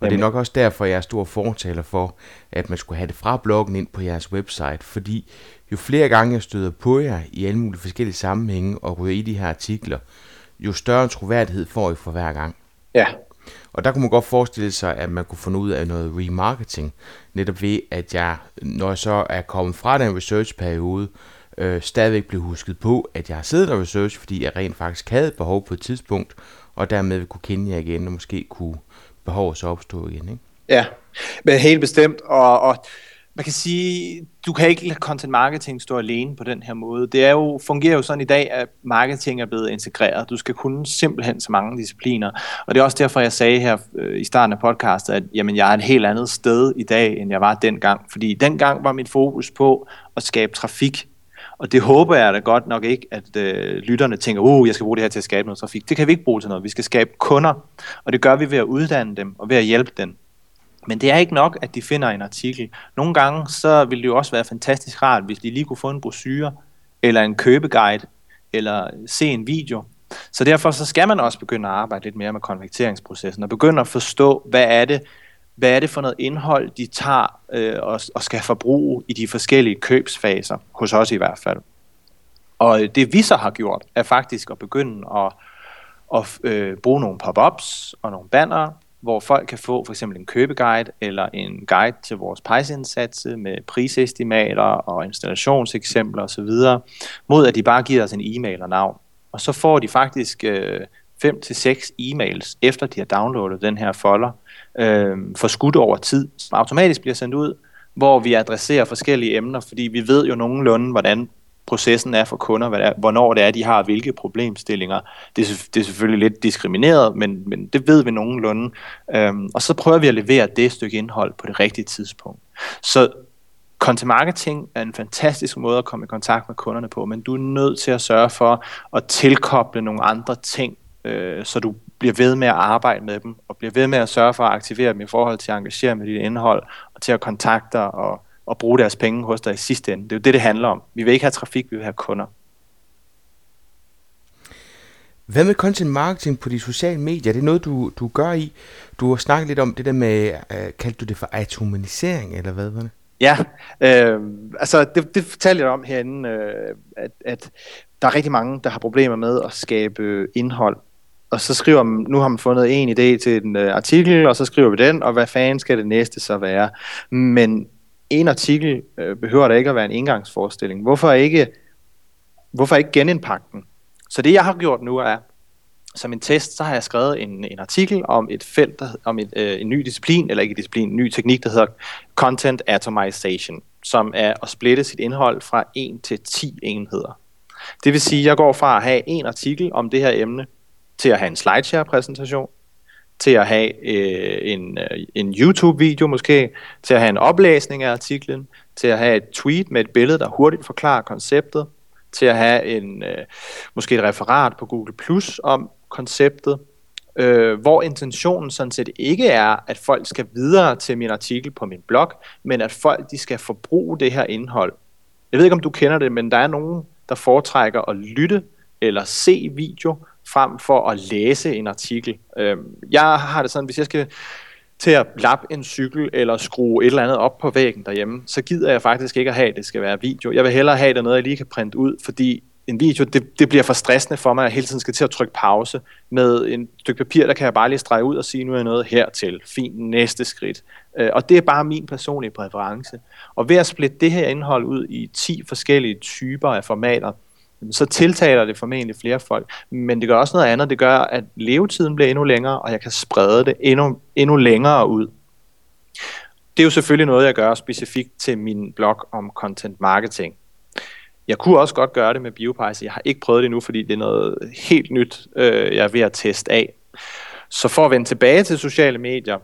Og det er nok også derfor, jeg er stor fortaler for, at man skulle have det fra bloggen ind på jeres website, fordi jo flere gange jeg støder på jer i alle mulige forskellige sammenhænge og ryger i de her artikler, jo større troværdighed får I for hver gang. Ja. Og der kunne man godt forestille sig, at man kunne få ud af noget remarketing, netop ved, at jeg, når jeg så er kommet fra den researchperiode, øh, stadigvæk blev husket på, at jeg har siddet og research, fordi jeg rent faktisk havde behov på et tidspunkt, og dermed kunne kende jer igen, og måske kunne behovet så opstå igen, ikke? Ja, men helt bestemt, og, og man kan sige, du kan ikke lade content marketing stå alene på den her måde. Det er jo, fungerer jo sådan i dag, at marketing er blevet integreret. Du skal kunne simpelthen så mange discipliner. Og det er også derfor, jeg sagde her øh, i starten af podcastet, at jamen, jeg er et helt andet sted i dag, end jeg var dengang. Fordi dengang var mit fokus på at skabe trafik. Og det håber jeg da godt nok ikke, at øh, lytterne tænker, uh, jeg skal bruge det her til at skabe noget trafik. Det kan vi ikke bruge til noget. Vi skal skabe kunder, og det gør vi ved at uddanne dem og ved at hjælpe dem. Men det er ikke nok, at de finder en artikel. Nogle gange så ville det jo også være fantastisk rart, hvis de lige kunne få en brochure, eller en købeguide, eller se en video. Så derfor så skal man også begynde at arbejde lidt mere med konverteringsprocessen, og begynde at forstå, hvad er det, hvad er det for noget indhold, de tager øh, og, og skal forbruge i de forskellige købsfaser, hos os i hvert fald. Og det vi så har gjort, er faktisk at begynde at, at øh, bruge nogle pop-ups og nogle banner, hvor folk kan få for eksempel en købeguide eller en guide til vores pejsindsats med prisestimater og installationseksempler osv., mod at de bare giver os en e-mail og navn. Og så får de faktisk øh, 5-6 e-mails, efter de har downloadet den her folder, øh, for skudt over tid, som automatisk bliver sendt ud, hvor vi adresserer forskellige emner, fordi vi ved jo nogenlunde, hvordan processen er for kunder, hvad det er, hvornår det er, de har hvilke problemstillinger. Det er, det er selvfølgelig lidt diskrimineret, men, men det ved vi nogenlunde. Øhm, og så prøver vi at levere det stykke indhold på det rigtige tidspunkt. Så content marketing er en fantastisk måde at komme i kontakt med kunderne på, men du er nødt til at sørge for at tilkoble nogle andre ting, øh, så du bliver ved med at arbejde med dem, og bliver ved med at sørge for at aktivere dem i forhold til at engagere med dit indhold, og til at kontakte og og bruge deres penge hos dig i sidste ende. Det er jo det, det handler om. Vi vil ikke have trafik, vi vil have kunder. Hvad med content marketing på de sociale medier? Det er noget, du, du gør i. Du har snakket lidt om det der med, uh, kaldte du det for atomisering, eller hvad var det? Ja, øh, altså det, det fortalte jeg om herinde, øh, at, at der er rigtig mange, der har problemer med at skabe indhold. Og så skriver man, nu har man fundet en idé til en uh, artikel, og så skriver vi den, og hvad fanden skal det næste så være? Men en artikel øh, behøver da ikke at være en engangsforestilling. Hvorfor ikke, hvorfor ikke genindpakke den? Så det jeg har gjort nu er, som en test, så har jeg skrevet en, en artikel om et felt, der, om et, øh, en ny disciplin, eller ikke disciplin, en ny teknik, der hedder Content Atomization, som er at splitte sit indhold fra 1 til 10 enheder. Det vil sige, at jeg går fra at have en artikel om det her emne, til at have en slideshare-præsentation, til at have øh, en, øh, en YouTube-video måske, til at have en oplæsning af artiklen, til at have et tweet med et billede, der hurtigt forklarer konceptet, til at have en øh, måske et referat på Google Plus om konceptet, øh, hvor intentionen sådan set ikke er, at folk skal videre til min artikel på min blog, men at folk de skal forbruge det her indhold. Jeg ved ikke, om du kender det, men der er nogen, der foretrækker at lytte eller se video, frem for at læse en artikel. Øh, jeg har det sådan, hvis jeg skal til at lappe en cykel eller skrue et eller andet op på væggen derhjemme, så gider jeg faktisk ikke at have, at det skal være video. Jeg vil hellere have det noget, jeg lige kan printe ud, fordi en video, det, det bliver for stressende for mig, at jeg hele tiden skal til at trykke pause. Med en stykke papir, der kan jeg bare lige strege ud og sige, nu er noget hertil. Fint, næste skridt. Øh, og det er bare min personlige præference. Og ved at splitte det her indhold ud i 10 forskellige typer af formater, så tiltaler det formentlig flere folk. Men det gør også noget andet. Det gør, at levetiden bliver endnu længere, og jeg kan sprede det endnu, endnu længere ud. Det er jo selvfølgelig noget, jeg gør specifikt til min blog om content marketing. Jeg kunne også godt gøre det med BioPice. Jeg har ikke prøvet det endnu, fordi det er noget helt nyt, øh, jeg er ved at teste af. Så for at vende tilbage til sociale medier,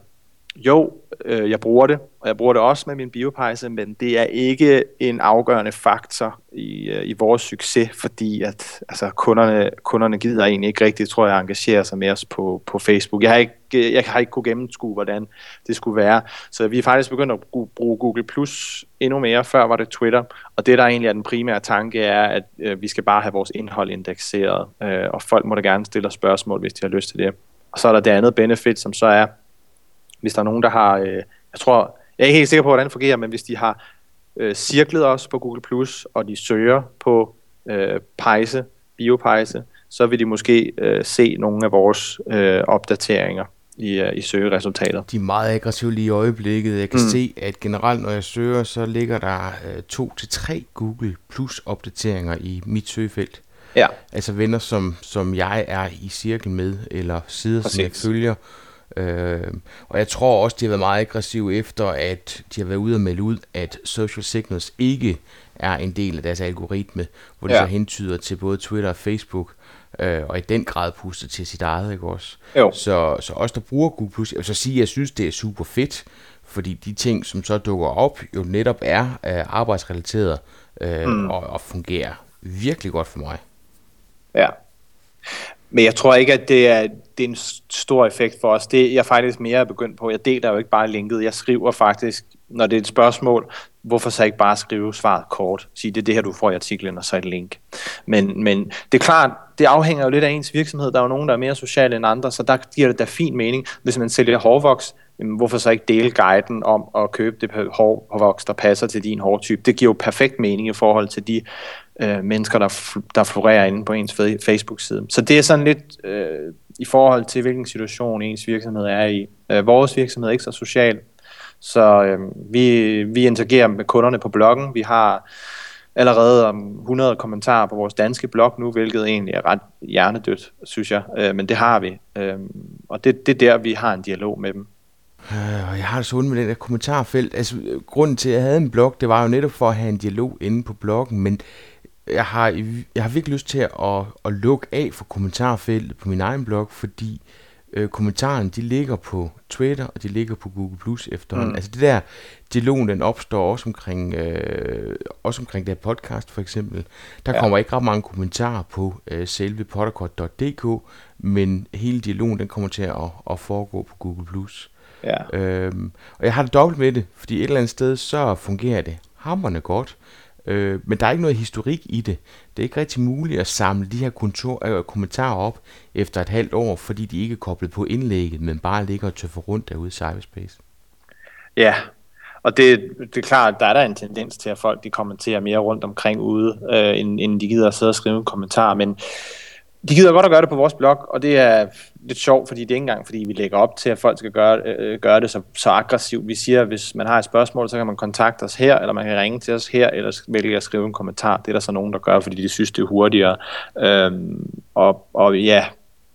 jo, øh, jeg bruger det, og jeg bruger det også med min biopejse, men det er ikke en afgørende faktor i, øh, i vores succes, fordi at altså, kunderne, kunderne gider egentlig ikke rigtigt, tror jeg, engagere sig med os på, på Facebook. Jeg har ikke, øh, jeg har ikke kunne gennemskue, hvordan det skulle være. Så vi er faktisk begyndt at bruge Google Plus endnu mere. Før var det Twitter, og det der egentlig er den primære tanke er, at øh, vi skal bare have vores indhold indekseret, øh, og folk må da gerne stille os spørgsmål, hvis de har lyst til det. Og så er der det andet benefit, som så er, hvis der er nogen, der har, øh, jeg tror, jeg er ikke helt sikker på, hvordan det fungerer, men hvis de har øh, cirklet os på Google+, Plus og de søger på øh, pejse, biopejse, så vil de måske øh, se nogle af vores øh, opdateringer i, uh, i søgeresultater. De er meget aggressive lige i øjeblikket. Jeg kan mm. se, at generelt når jeg søger, så ligger der uh, to til tre Google Plus opdateringer i mit søgefelt. Ja. Altså venner, som, som jeg er i cirkel med, eller sider, Præcis. som jeg følger, Øh, og jeg tror også, de har været meget aggressive efter, at de har været ude og melde ud, at social signals ikke er en del af deres algoritme, hvor de ja. så hentyder til både Twitter og Facebook, øh, og i den grad puster til sit eget, ikke også? Jo. Så, så os, der bruger Google+, jeg vil så sige, at jeg synes, det er super fedt, fordi de ting, som så dukker op, jo netop er øh, arbejdsrelateret øh, mm. og, og fungerer virkelig godt for mig. Ja. Men jeg tror ikke, at det er, det er en stor effekt for os. Det jeg faktisk mere begyndt på. Jeg deler jo ikke bare linket. Jeg skriver faktisk, når det er et spørgsmål, hvorfor så ikke bare skrive svaret kort? Sige, det er det her, du får i artiklen, og så et link. Men, men det er klart, det afhænger jo lidt af ens virksomhed. Der er jo nogen, der er mere sociale end andre, så der giver det da fin mening. Hvis man sælger hårvoks, jamen, hvorfor så ikke dele guiden om at købe det hårvoks, der passer til din hårtype? Det giver jo perfekt mening i forhold til de øh, mennesker, der, der florerer inde på ens Facebook-side. Så det er sådan lidt øh, i forhold til, hvilken situation ens virksomhed er i. Øh, vores virksomhed er ikke så social, så øh, vi, vi interagerer med kunderne på bloggen. Vi har allerede om 100 kommentarer på vores danske blog nu, hvilket egentlig er ret hjernedødt, synes jeg. Øh, men det har vi, øh, og det, det er der, vi har en dialog med dem. Øh, og jeg har det så ondt med det der kommentarfelt. Altså, grunden til, at jeg havde en blog, det var jo netop for at have en dialog inde på bloggen, men jeg har, jeg har virkelig lyst til at, at, at lukke af for kommentarfeltet på min egen blog, fordi øh, kommentarerne, de ligger på Twitter, og de ligger på Google Plus efterhånden. Mm. Altså det der dialogen, den opstår også omkring, øh, også omkring det her podcast for eksempel. Der ja. kommer ikke ret mange kommentarer på øh, selve potterkort.dk, men hele dialogen, den kommer til at, at foregå på Google Plus. Ja. Øhm, og jeg har det dobbelt med det, fordi et eller andet sted, så fungerer det hammerne godt. Øh, men der er ikke noget historik i det. Det er ikke rigtig muligt at samle de her kontor, øh, kommentarer op efter et halvt år, fordi de ikke er koblet på indlægget, men bare ligger og tøffer rundt derude i cyberspace. Ja, og det, det er klart, der er der en tendens til, at folk de kommenterer mere rundt omkring ude, øh, end, end de gider at sidde og skrive en kommentar, men de gider godt at gøre det på vores blog, og det er lidt sjovt, fordi det er ikke engang, fordi vi lægger op til, at folk skal gøre, øh, gøre det så, så aggressivt. Vi siger, at hvis man har et spørgsmål, så kan man kontakte os her, eller man kan ringe til os her, eller vælge at skrive en kommentar. Det er der så nogen, der gør, fordi de synes, det er hurtigere. Øhm, og, og ja,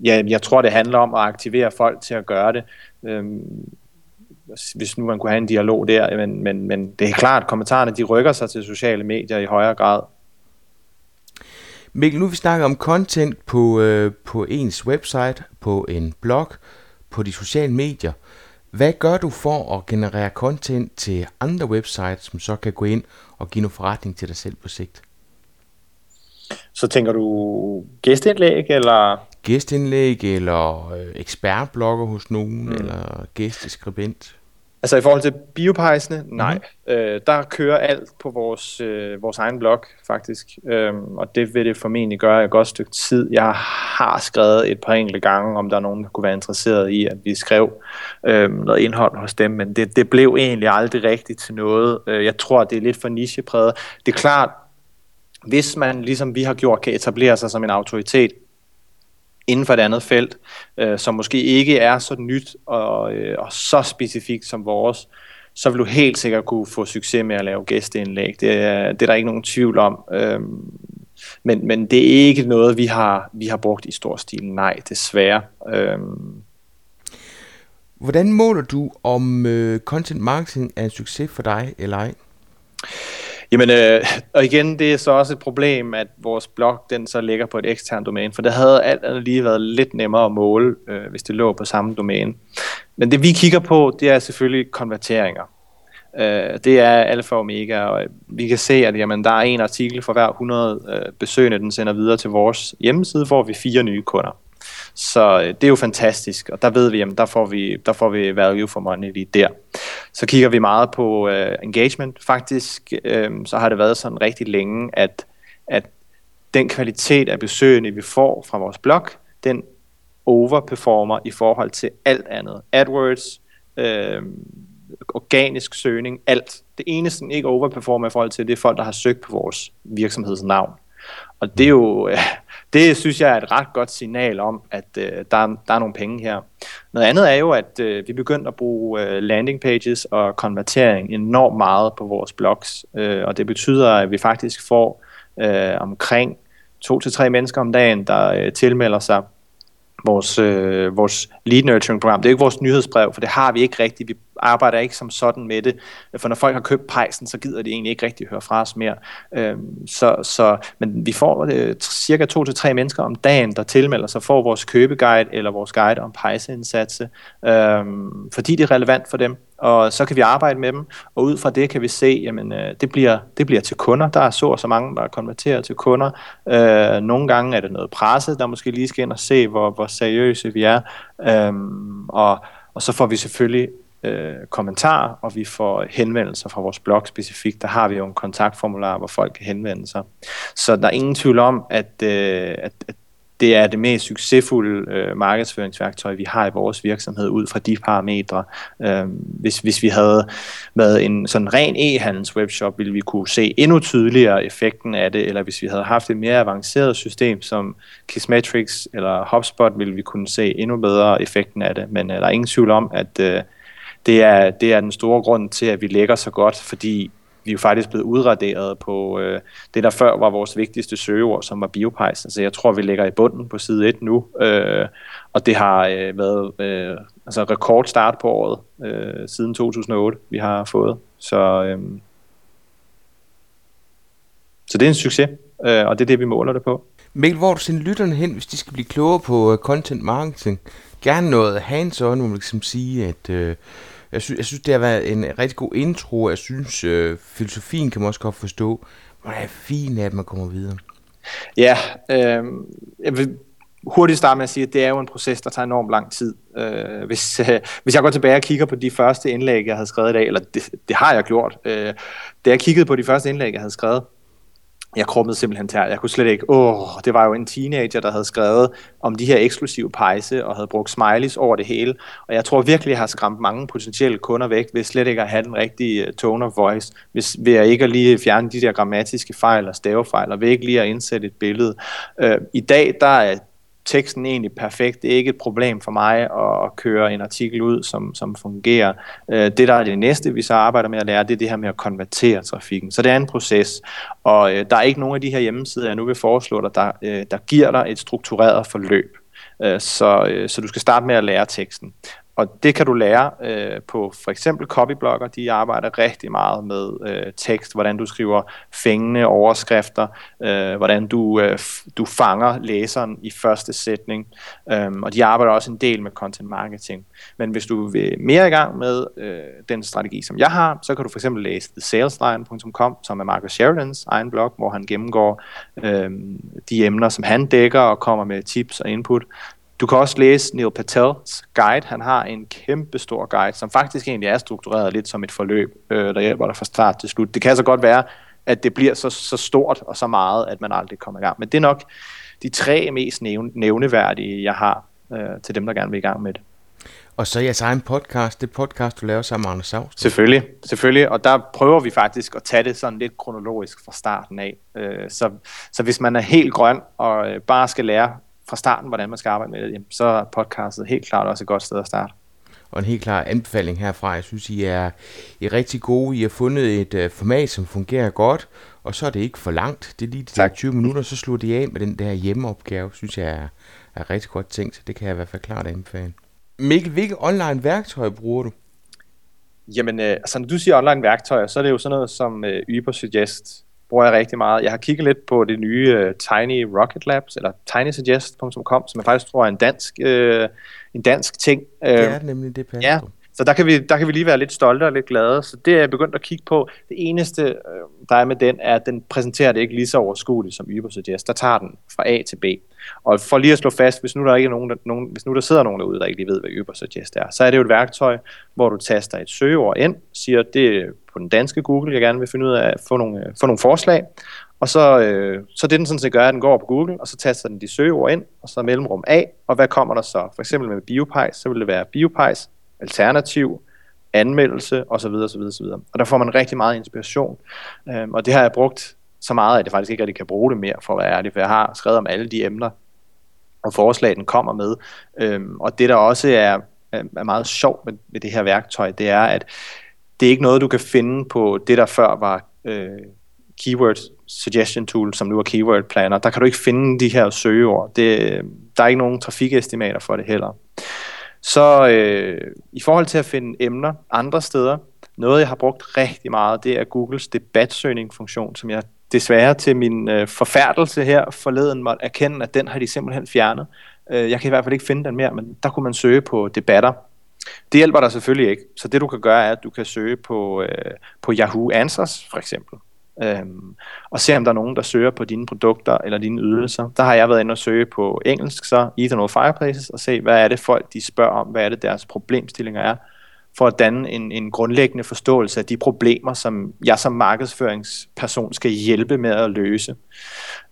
ja, jeg tror, det handler om at aktivere folk til at gøre det. Øhm, hvis nu man kunne have en dialog der, men, men, men det er klart, at kommentarerne de rykker sig til sociale medier i højere grad. Mikkel, nu vi snakker om content på, øh, på ens website, på en blog, på de sociale medier. Hvad gør du for at generere content til andre websites, som så kan gå ind og give noget forretning til dig selv på sigt? Så tænker du gæstindlæg, eller? Gæstindlæg, eller øh, ekspertblogger hos nogen, mm. eller gæsteskribent? Altså i forhold til biopejsene, nej. Mm-hmm. Øh, der kører alt på vores, øh, vores egen blog, faktisk. Øhm, og det vil det formentlig gøre et godt stykke tid. Jeg har skrevet et par enkelte gange, om der er nogen, der kunne være interesseret i, at vi skrev øh, noget indhold hos dem. Men det, det blev egentlig aldrig rigtigt til noget. Øh, jeg tror, det er lidt for nichepræget. Det er klart, hvis man, ligesom vi har gjort, kan etablere sig som en autoritet inden for et andet felt, øh, som måske ikke er så nyt og, øh, og så specifikt som vores, så vil du helt sikkert kunne få succes med at lave gæsteindlæg. Det er, det er der ikke nogen tvivl om. Øhm, men, men det er ikke noget, vi har, vi har brugt i stor stil. Nej, desværre. Øhm. Hvordan måler du, om øh, content marketing er en succes for dig eller ej? Jamen, øh, og igen, det er så også et problem, at vores blog, den så ligger på et eksternt domæne, for det havde alt andet lige været lidt nemmere at måle, øh, hvis det lå på samme domæne. Men det vi kigger på, det er selvfølgelig konverteringer. Øh, det er alfa og omega, og vi kan se, at jamen, der er en artikel for hver 100 øh, besøgende, den sender videre til vores hjemmeside, får vi fire nye kunder. Så øh, det er jo fantastisk, og der ved vi, jamen, der får vi, der får vi value for money lige der. Så kigger vi meget på øh, engagement. Faktisk øh, så har det været sådan rigtig længe, at, at den kvalitet af besøgende, vi får fra vores blog, den overperformer i forhold til alt andet. AdWords, øh, organisk søgning, alt. Det eneste, den ikke overperformer i forhold til, det er folk, der har søgt på vores virksomhedsnavn. Og det er jo, øh, det synes jeg er et ret godt signal om, at øh, der, der er nogle penge her. Noget andet er jo, at øh, vi begyndte at bruge øh, landing pages og konvertering enormt meget på vores blogs, øh, og det betyder, at vi faktisk får øh, omkring to til tre mennesker om dagen, der øh, tilmelder sig vores, øh, vores lead nurturing program. Det er ikke vores nyhedsbrev, for det har vi ikke rigtigt. Vi arbejder ikke som sådan med det, for når folk har købt pejsen, så gider de egentlig ikke rigtig høre fra os mere. Øh, så, så, men vi får øh, cirka to til tre mennesker om dagen, der tilmelder sig for vores købeguide eller vores guide om pejseindsatse, øh, fordi det er relevant for dem og så kan vi arbejde med dem, og ud fra det kan vi se, jamen øh, det, bliver, det bliver til kunder. Der er så og så mange, der er konverteret til kunder. Øh, nogle gange er det noget presse, der måske lige skal ind og se, hvor, hvor seriøse vi er. Øh, og, og så får vi selvfølgelig øh, kommentarer, og vi får henvendelser fra vores blog specifikt. Der har vi jo en kontaktformular, hvor folk kan henvende sig. Så der er ingen tvivl om, at, øh, at, at det er det mest succesfulde øh, markedsføringsværktøj, vi har i vores virksomhed ud fra de parametre. Øh, hvis, hvis vi havde været en sådan ren e-handels webshop, ville vi kunne se endnu tydeligere effekten af det, eller hvis vi havde haft et mere avanceret system som Kissmetrics eller HubSpot, ville vi kunne se endnu bedre effekten af det. Men øh, der er ingen tvivl om, at øh, det, er, det er den store grund til, at vi lægger så godt, fordi vi er jo faktisk blevet udraderet på øh, det, der før var vores vigtigste søgeord, som var biopejs. Altså jeg tror, vi ligger i bunden på side 1 nu, øh, og det har øh, været øh, altså rekordstart på året øh, siden 2008, vi har fået. Så, øh, så det er en succes, øh, og det er det, vi måler det på. Mikkel, hvor du sender lytterne hen, hvis de skal blive klogere på øh, content marketing? Gerne noget hands-on, hvor man kan sige, at... Øh jeg, synes, jeg synes, det har været en rigtig god intro. Jeg synes, øh, filosofien kan man også godt forstå. Hvor det er fint, at man kommer videre. Ja, øh, jeg vil hurtigt starte med at sige, at det er jo en proces, der tager enormt lang tid. Øh, hvis, øh, hvis jeg går tilbage og kigger på de første indlæg, jeg havde skrevet i dag, eller det, det har jeg gjort, øh, da jeg kiggede på de første indlæg, jeg havde skrevet, jeg krummede simpelthen tær. Jeg kunne slet ikke, åh, det var jo en teenager, der havde skrevet om de her eksklusive pejse, og havde brugt smileys over det hele. Og jeg tror virkelig, jeg har skræmt mange potentielle kunder væk, ved slet ikke at have den rigtige øh, tone of voice, hvis, ved jeg ikke at lige fjerne de der grammatiske fejl og stavefejl, og ved ikke lige at indsætte et billede. Øh, I dag, der er teksten egentlig perfekt. Det er ikke et problem for mig at, køre en artikel ud, som, som fungerer. Øh, det, der er det næste, vi så arbejder med at lære, det er det her med at konvertere trafikken. Så det er en proces, og øh, der er ikke nogen af de her hjemmesider, jeg nu vil foreslå dig, der, øh, der giver dig et struktureret forløb. Øh, så, øh, så du skal starte med at lære teksten. Og det kan du lære øh, på for eksempel copyblogger. De arbejder rigtig meget med øh, tekst, hvordan du skriver fængende overskrifter, øh, hvordan du, øh, du fanger læseren i første sætning. Um, og de arbejder også en del med content marketing. Men hvis du vil mere i gang med øh, den strategi, som jeg har, så kan du for eksempel læse thesalesline.com, som er Marcus Sheridans egen blog, hvor han gennemgår øh, de emner, som han dækker og kommer med tips og input. Du kan også læse Neil Patels guide. Han har en kæmpe stor guide, som faktisk egentlig er struktureret lidt som et forløb, øh, der hjælper dig fra start til slut. Det kan så godt være, at det bliver så, så stort og så meget, at man aldrig kommer i gang. Men det er nok de tre mest nævne, nævneværdige, jeg har øh, til dem, der gerne vil i gang med det. Og så jeres egen podcast, det podcast, du laver sammen med Anders Savs. Selvfølgelig, selvfølgelig. Og der prøver vi faktisk at tage det sådan lidt kronologisk fra starten af. Øh, så, så hvis man er helt grøn og øh, bare skal lære fra starten, hvordan man skal arbejde med det, jamen, så er podcastet helt klart også et godt sted at starte. Og en helt klar anbefaling herfra. Jeg synes, I er, I er rigtig gode. I har fundet et uh, format, som fungerer godt, og så er det ikke for langt. Det er lige de tak. 20 minutter, så slutter de af med den der hjemmeopgave, synes jeg er, er rigtig godt tænkt. Det kan jeg i hvert fald klart anbefale. Mikkel, hvilke online værktøjer bruger du? Jamen, øh, altså når du siger online værktøjer, så er det jo sådan noget som øh, Ubersuggest, bruger jeg rigtig meget. Jeg har kigget lidt på det nye uh, Tiny Rocket Labs, eller tinysuggest.com, som jeg faktisk tror er en dansk, uh, en dansk ting. Det er uh, nemlig det, passer. Ja, så der kan, vi, der kan vi lige være lidt stolte og lidt glade. Så det er jeg begyndt at kigge på. Det eneste, øh, der er med den, er, at den præsenterer det ikke lige så overskueligt som Ubersuggest. Der tager den fra A til B. Og for lige at slå fast, hvis nu der ikke er nogen, der, nogen, hvis nu der sidder nogen derude, der ikke lige ved, hvad Ubersuggest er, så er det jo et værktøj, hvor du taster et søgeord ind, siger, det er på den danske Google, jeg gerne vil finde ud af at få nogle, øh, få nogle forslag, og så, øh, så det den sådan set gør, at den går på Google, og så taster den de søgeord ind, og så mellemrum A, og hvad kommer der så? For eksempel med BioPejs, så vil det være BioPejs, alternativ, anmeldelse osv. osv., osv. Og der får man rigtig meget inspiration. Øhm, og det har jeg brugt så meget, at jeg faktisk ikke rigtig kan bruge det mere, for at være ærlig, for jeg har skrevet om alle de emner, og forslag, den kommer med. Øhm, og det, der også er, er meget sjovt med, med det her værktøj, det er, at det er ikke noget, du kan finde på det, der før var øh, keyword suggestion tool, som nu er keyword planner. Der kan du ikke finde de her søgeord. Det, der er ikke nogen trafikestimater for det heller. Så øh, i forhold til at finde emner andre steder, noget jeg har brugt rigtig meget, det er Googles debatsøgning-funktion, som jeg desværre til min øh, forfærdelse her forleden måtte erkende, at den har de simpelthen fjernet. Øh, jeg kan i hvert fald ikke finde den mere, men der kunne man søge på debatter. Det hjælper dig selvfølgelig ikke. Så det du kan gøre er, at du kan søge på, øh, på Yahoo Answers for eksempel. Øhm, og se om der er nogen, der søger på dine produkter eller dine ydelser. Der har jeg været inde og søge på engelsk, så Eternal Fireplaces, og se, hvad er det folk, de spørger om, hvad er det deres problemstillinger er, for at danne en, en grundlæggende forståelse af de problemer, som jeg som markedsføringsperson skal hjælpe med at løse.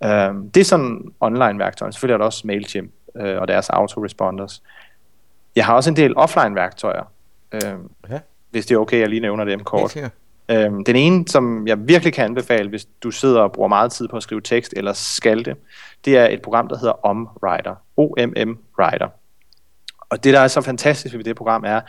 Øhm, det er sådan online-værktøjer. Selvfølgelig er der også MailChimp øh, og deres autoresponders. Jeg har også en del offline-værktøjer, øh, ja. hvis det er okay, jeg lige nævner dem kort. Øhm, den ene, som jeg virkelig kan anbefale, hvis du sidder og bruger meget tid på at skrive tekst eller skalte, det er et program, der hedder OMWriter. O-M-M Writer. Og det, der er så fantastisk ved det program, er,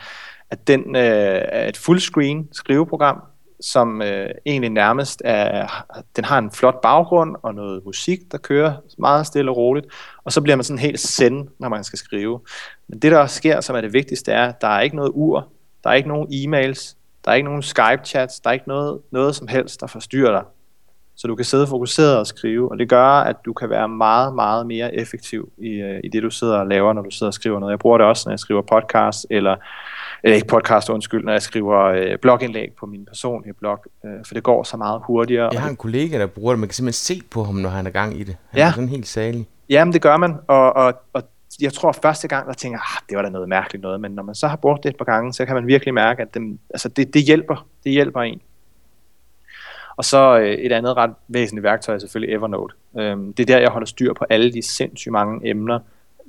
at den øh, er et fullscreen skriveprogram, som øh, egentlig nærmest er, den har en flot baggrund og noget musik, der kører meget stille og roligt, og så bliver man sådan helt send, når man skal skrive. Men det, der sker, som er det vigtigste, er, at der er ikke noget ur, der er ikke nogen e-mails, der er ikke nogen Skype-chats, der er ikke noget, noget som helst, der forstyrrer dig. Så du kan sidde fokuseret og skrive, og det gør, at du kan være meget, meget mere effektiv i, øh, i det, du sidder og laver, når du sidder og skriver noget. Jeg bruger det også, når jeg skriver podcast, eller, eller ikke podcast, undskyld, når jeg skriver øh, blogindlæg på min personlige blog, øh, for det går så meget hurtigere. Jeg har en kollega, der bruger det. Man kan simpelthen se på ham, når han er gang i det. Han ja. er sådan helt salig. Jamen, det gør man, og, og, og jeg tror første gang, der tænker ah, det var da noget mærkeligt noget, men når man så har brugt det et par gange, så kan man virkelig mærke, at det, altså det, det hjælper. Det hjælper en. Og så øh, et andet ret væsentligt værktøj er selvfølgelig Evernote. Øhm, det er der, jeg holder styr på alle de sindssygt mange emner,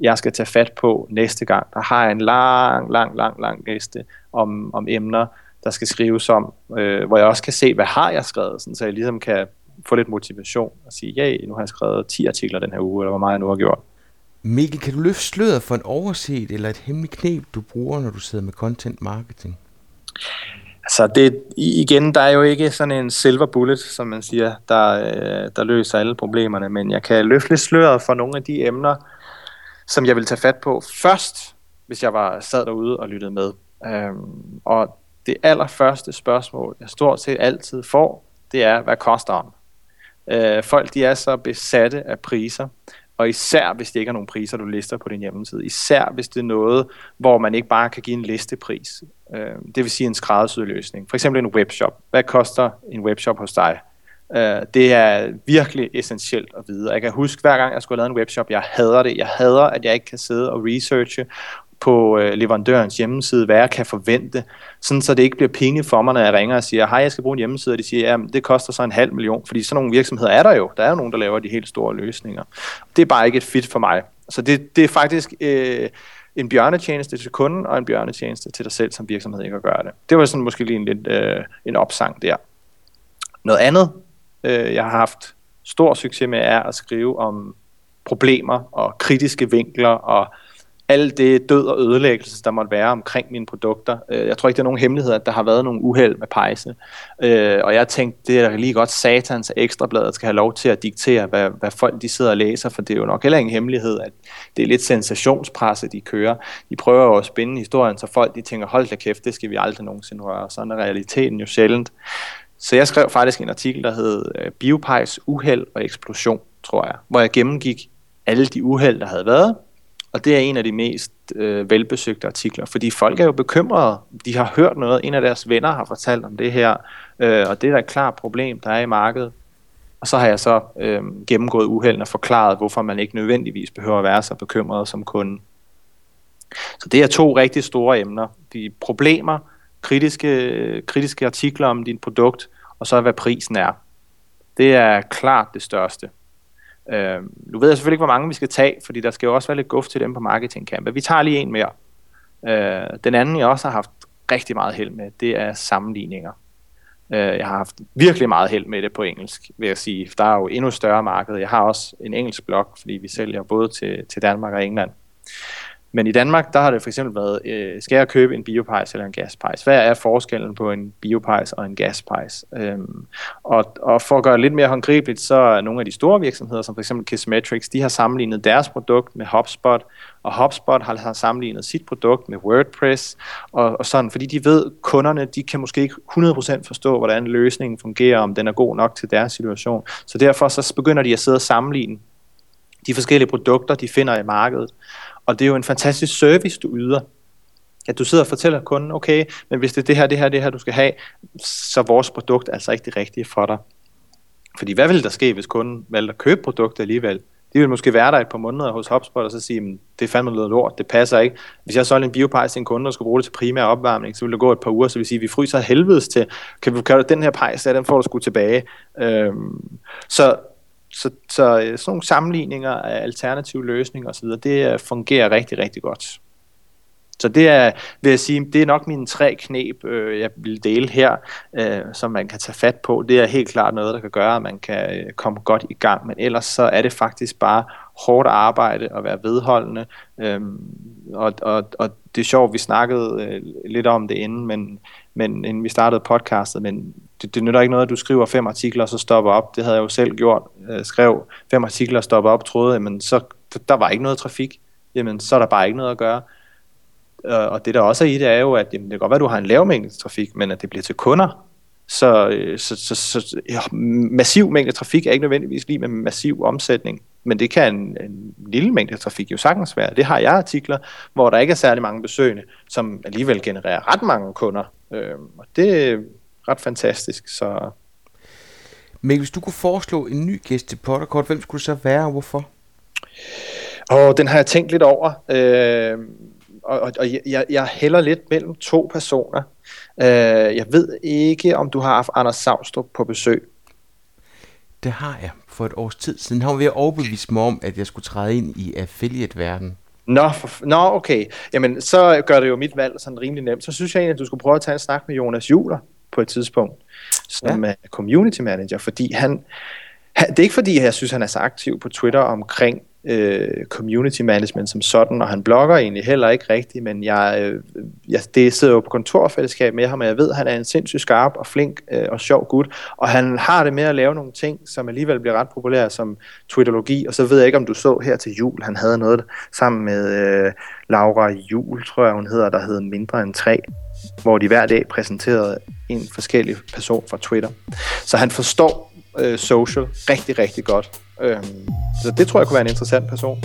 jeg skal tage fat på næste gang. Der har jeg en lang, lang, lang, lang liste om, om emner, der skal skrives om, øh, hvor jeg også kan se, hvad har jeg skrevet, sådan, så jeg ligesom kan få lidt motivation og sige, ja, nu har jeg skrevet 10 artikler den her uge, eller hvor meget jeg nu har gjort. Mikkel, kan du løfte sløret for en overset eller et hemmeligt knep, du bruger, når du sidder med content marketing? Altså det, igen, der er jo ikke sådan en silver bullet, som man siger, der, øh, der løser alle problemerne, men jeg kan løfte lidt sløret for nogle af de emner, som jeg vil tage fat på først, hvis jeg var sad derude og lyttede med. Øhm, og det allerførste spørgsmål, jeg stort set altid får, det er, hvad koster den? Øh, folk de er så besatte af priser, og især hvis det ikke er nogen priser, du lister på din hjemmeside. Især hvis det er noget, hvor man ikke bare kan give en listepris. Øh, det vil sige en skræddersyet løsning. For eksempel en webshop. Hvad koster en webshop hos dig? Øh, det er virkelig essentielt at vide. Jeg kan huske, hver gang jeg skulle lave en webshop, jeg hader det. Jeg hader, at jeg ikke kan sidde og researche på øh, leverandørens hjemmeside, hvad jeg kan forvente, sådan så det ikke bliver penge for mig, når jeg ringer og siger, hej, jeg skal bruge en hjemmeside, og de siger, ja, det koster så en halv million, fordi sådan nogle virksomheder er der jo. Der er jo nogen, der laver de helt store løsninger. Det er bare ikke et fit for mig. Så det, det er faktisk øh, en bjørnetjeneste til kunden, og en bjørnetjeneste til dig selv som virksomhed ikke at gøre det. Det var sådan måske lige en lidt øh, en opsang der. Noget andet, øh, jeg har haft stor succes med, er at skrive om problemer og kritiske vinkler og alt det død og ødelæggelse, der måtte være omkring mine produkter. Øh, jeg tror ikke, det er nogen hemmelighed, at der har været nogle uheld med pejse. Øh, og jeg tænkte, det er lige godt satans ekstrabladet skal have lov til at diktere, hvad, hvad folk de sidder og læser, for det er jo nok heller ingen hemmelighed, at det er lidt sensationspresse, de kører. De prøver jo at spænde historien, så folk de tænker, hold da kæft, det skal vi aldrig nogensinde røre. Sådan er realiteten jo sjældent. Så jeg skrev faktisk en artikel, der hed øh, Biopejs uheld og eksplosion, tror jeg, hvor jeg gennemgik alle de uheld, der havde været, og det er en af de mest øh, velbesøgte artikler, fordi folk er jo bekymrede. De har hørt noget, en af deres venner har fortalt om det her, øh, og det er da et klart problem, der er i markedet. Og så har jeg så øh, gennemgået uhelden og forklaret, hvorfor man ikke nødvendigvis behøver at være så bekymret som kunde. Så det er to rigtig store emner. De problemer, kritiske, kritiske artikler om dit produkt, og så hvad prisen er. Det er klart det største. Øh, nu ved jeg selvfølgelig ikke, hvor mange vi skal tage, fordi der skal jo også være lidt guf til dem på marketingkampe. Vi tager lige en mere. Øh, den anden, jeg også har haft rigtig meget held med, det er sammenligninger. Øh, jeg har haft virkelig meget held med det på engelsk, vil jeg sige. Der er jo endnu større marked. Jeg har også en engelsk blog, fordi vi sælger både til, til Danmark og England. Men i Danmark, der har det for eksempel været, øh, skal jeg købe en biopejs eller en gaspejs? Hvad er forskellen på en biopejs og en gaspejs? Øhm, og, og for at gøre det lidt mere håndgribeligt, så er nogle af de store virksomheder, som for eksempel Kissmetrics, de har sammenlignet deres produkt med HubSpot, og HubSpot har sammenlignet sit produkt med WordPress, og, og sådan, fordi de ved, kunderne, de kan måske ikke 100% forstå, hvordan løsningen fungerer, om den er god nok til deres situation. Så derfor så begynder de at sidde og sammenligne de forskellige produkter, de finder i markedet. Og det er jo en fantastisk service, du yder. At du sidder og fortæller kunden, okay, men hvis det er det her, det her, det her, du skal have, så er vores produkt altså ikke det rigtige for dig. Fordi hvad ville der ske, hvis kunden valgte at købe produktet alligevel? De vil måske være der et par måneder hos HubSpot og så sige, det er fandme noget lort, det passer ikke. Hvis jeg solgte en biopejs til en kunde, og skulle bruge det til primær opvarmning, så ville det gå et par uger, så vil sige, vi fryser helvedes til. Kan vi gøre den her pejs, den får du sgu tilbage. Øhm, så, så, så øh, sådan nogle sammenligninger af alternative løsninger osv., det øh, fungerer rigtig, rigtig godt. Så det er, vil jeg sige, det er nok mine tre knep, øh, jeg vil dele her, øh, som man kan tage fat på. Det er helt klart noget, der kan gøre, at man kan øh, komme godt i gang. Men ellers så er det faktisk bare hårdt arbejde og være vedholdende. Øhm, og, og, og det er sjovt, vi snakkede øh, lidt om det inden, men, men inden vi startede podcastet, men det, det nytter ikke noget, at du skriver fem artikler og så stopper op. Det havde jeg jo selv gjort. Øh, skrev fem artikler og stopper op, troede, men så der var ikke noget trafik. Jamen, så er der bare ikke noget at gøre. Øh, og det der også er i det, er jo, at jamen, det kan godt være, at du har en lav mængde trafik, men at det bliver til kunder. Så, øh, så, så, så ja, massiv mængde trafik er ikke nødvendigvis lige med massiv omsætning, men det kan en, en lille mængde trafik jo sagtens være. Det har jeg artikler, hvor der ikke er særlig mange besøgende, som alligevel genererer ret mange kunder. Øh, og det er ret fantastisk. Så... Men hvis du kunne foreslå en ny gæst til Potterkort, hvem skulle det så være, og hvorfor? Og den har jeg tænkt lidt over. Øh, og, og, og jeg, jeg hælder lidt mellem to personer. Øh, jeg ved ikke, om du har haft Anders Savstrup på besøg. Det har jeg for et års tid siden. Han var ved at overbevise mig om, at jeg skulle træde ind i affiliate-verdenen. Nå, for, nå, okay. Jamen, så gør det jo mit valg sådan rimelig nemt. Så synes jeg egentlig, at du skulle prøve at tage en snak med Jonas Juler på et tidspunkt, som ja. er community manager, fordi han, han, det er ikke fordi, jeg synes, han er så aktiv på Twitter omkring øh, community management som sådan, og han blogger egentlig heller ikke rigtigt, men jeg, øh, jeg det sidder jo på kontorfællesskab med ham, og jeg ved, at han er en sindssygt skarp og flink øh, og sjov gut, og han har det med at lave nogle ting, som alligevel bliver ret populære som Twitterologi, og så ved jeg ikke, om du så her til jul, han havde noget sammen med øh, Laura Jul, tror jeg hun hedder, der hedder Mindre end tre, hvor de hver dag præsenterede en forskellig person fra Twitter. Så han forstår øh, social rigtig, rigtig godt. Øhm, så det tror jeg kunne være en interessant person.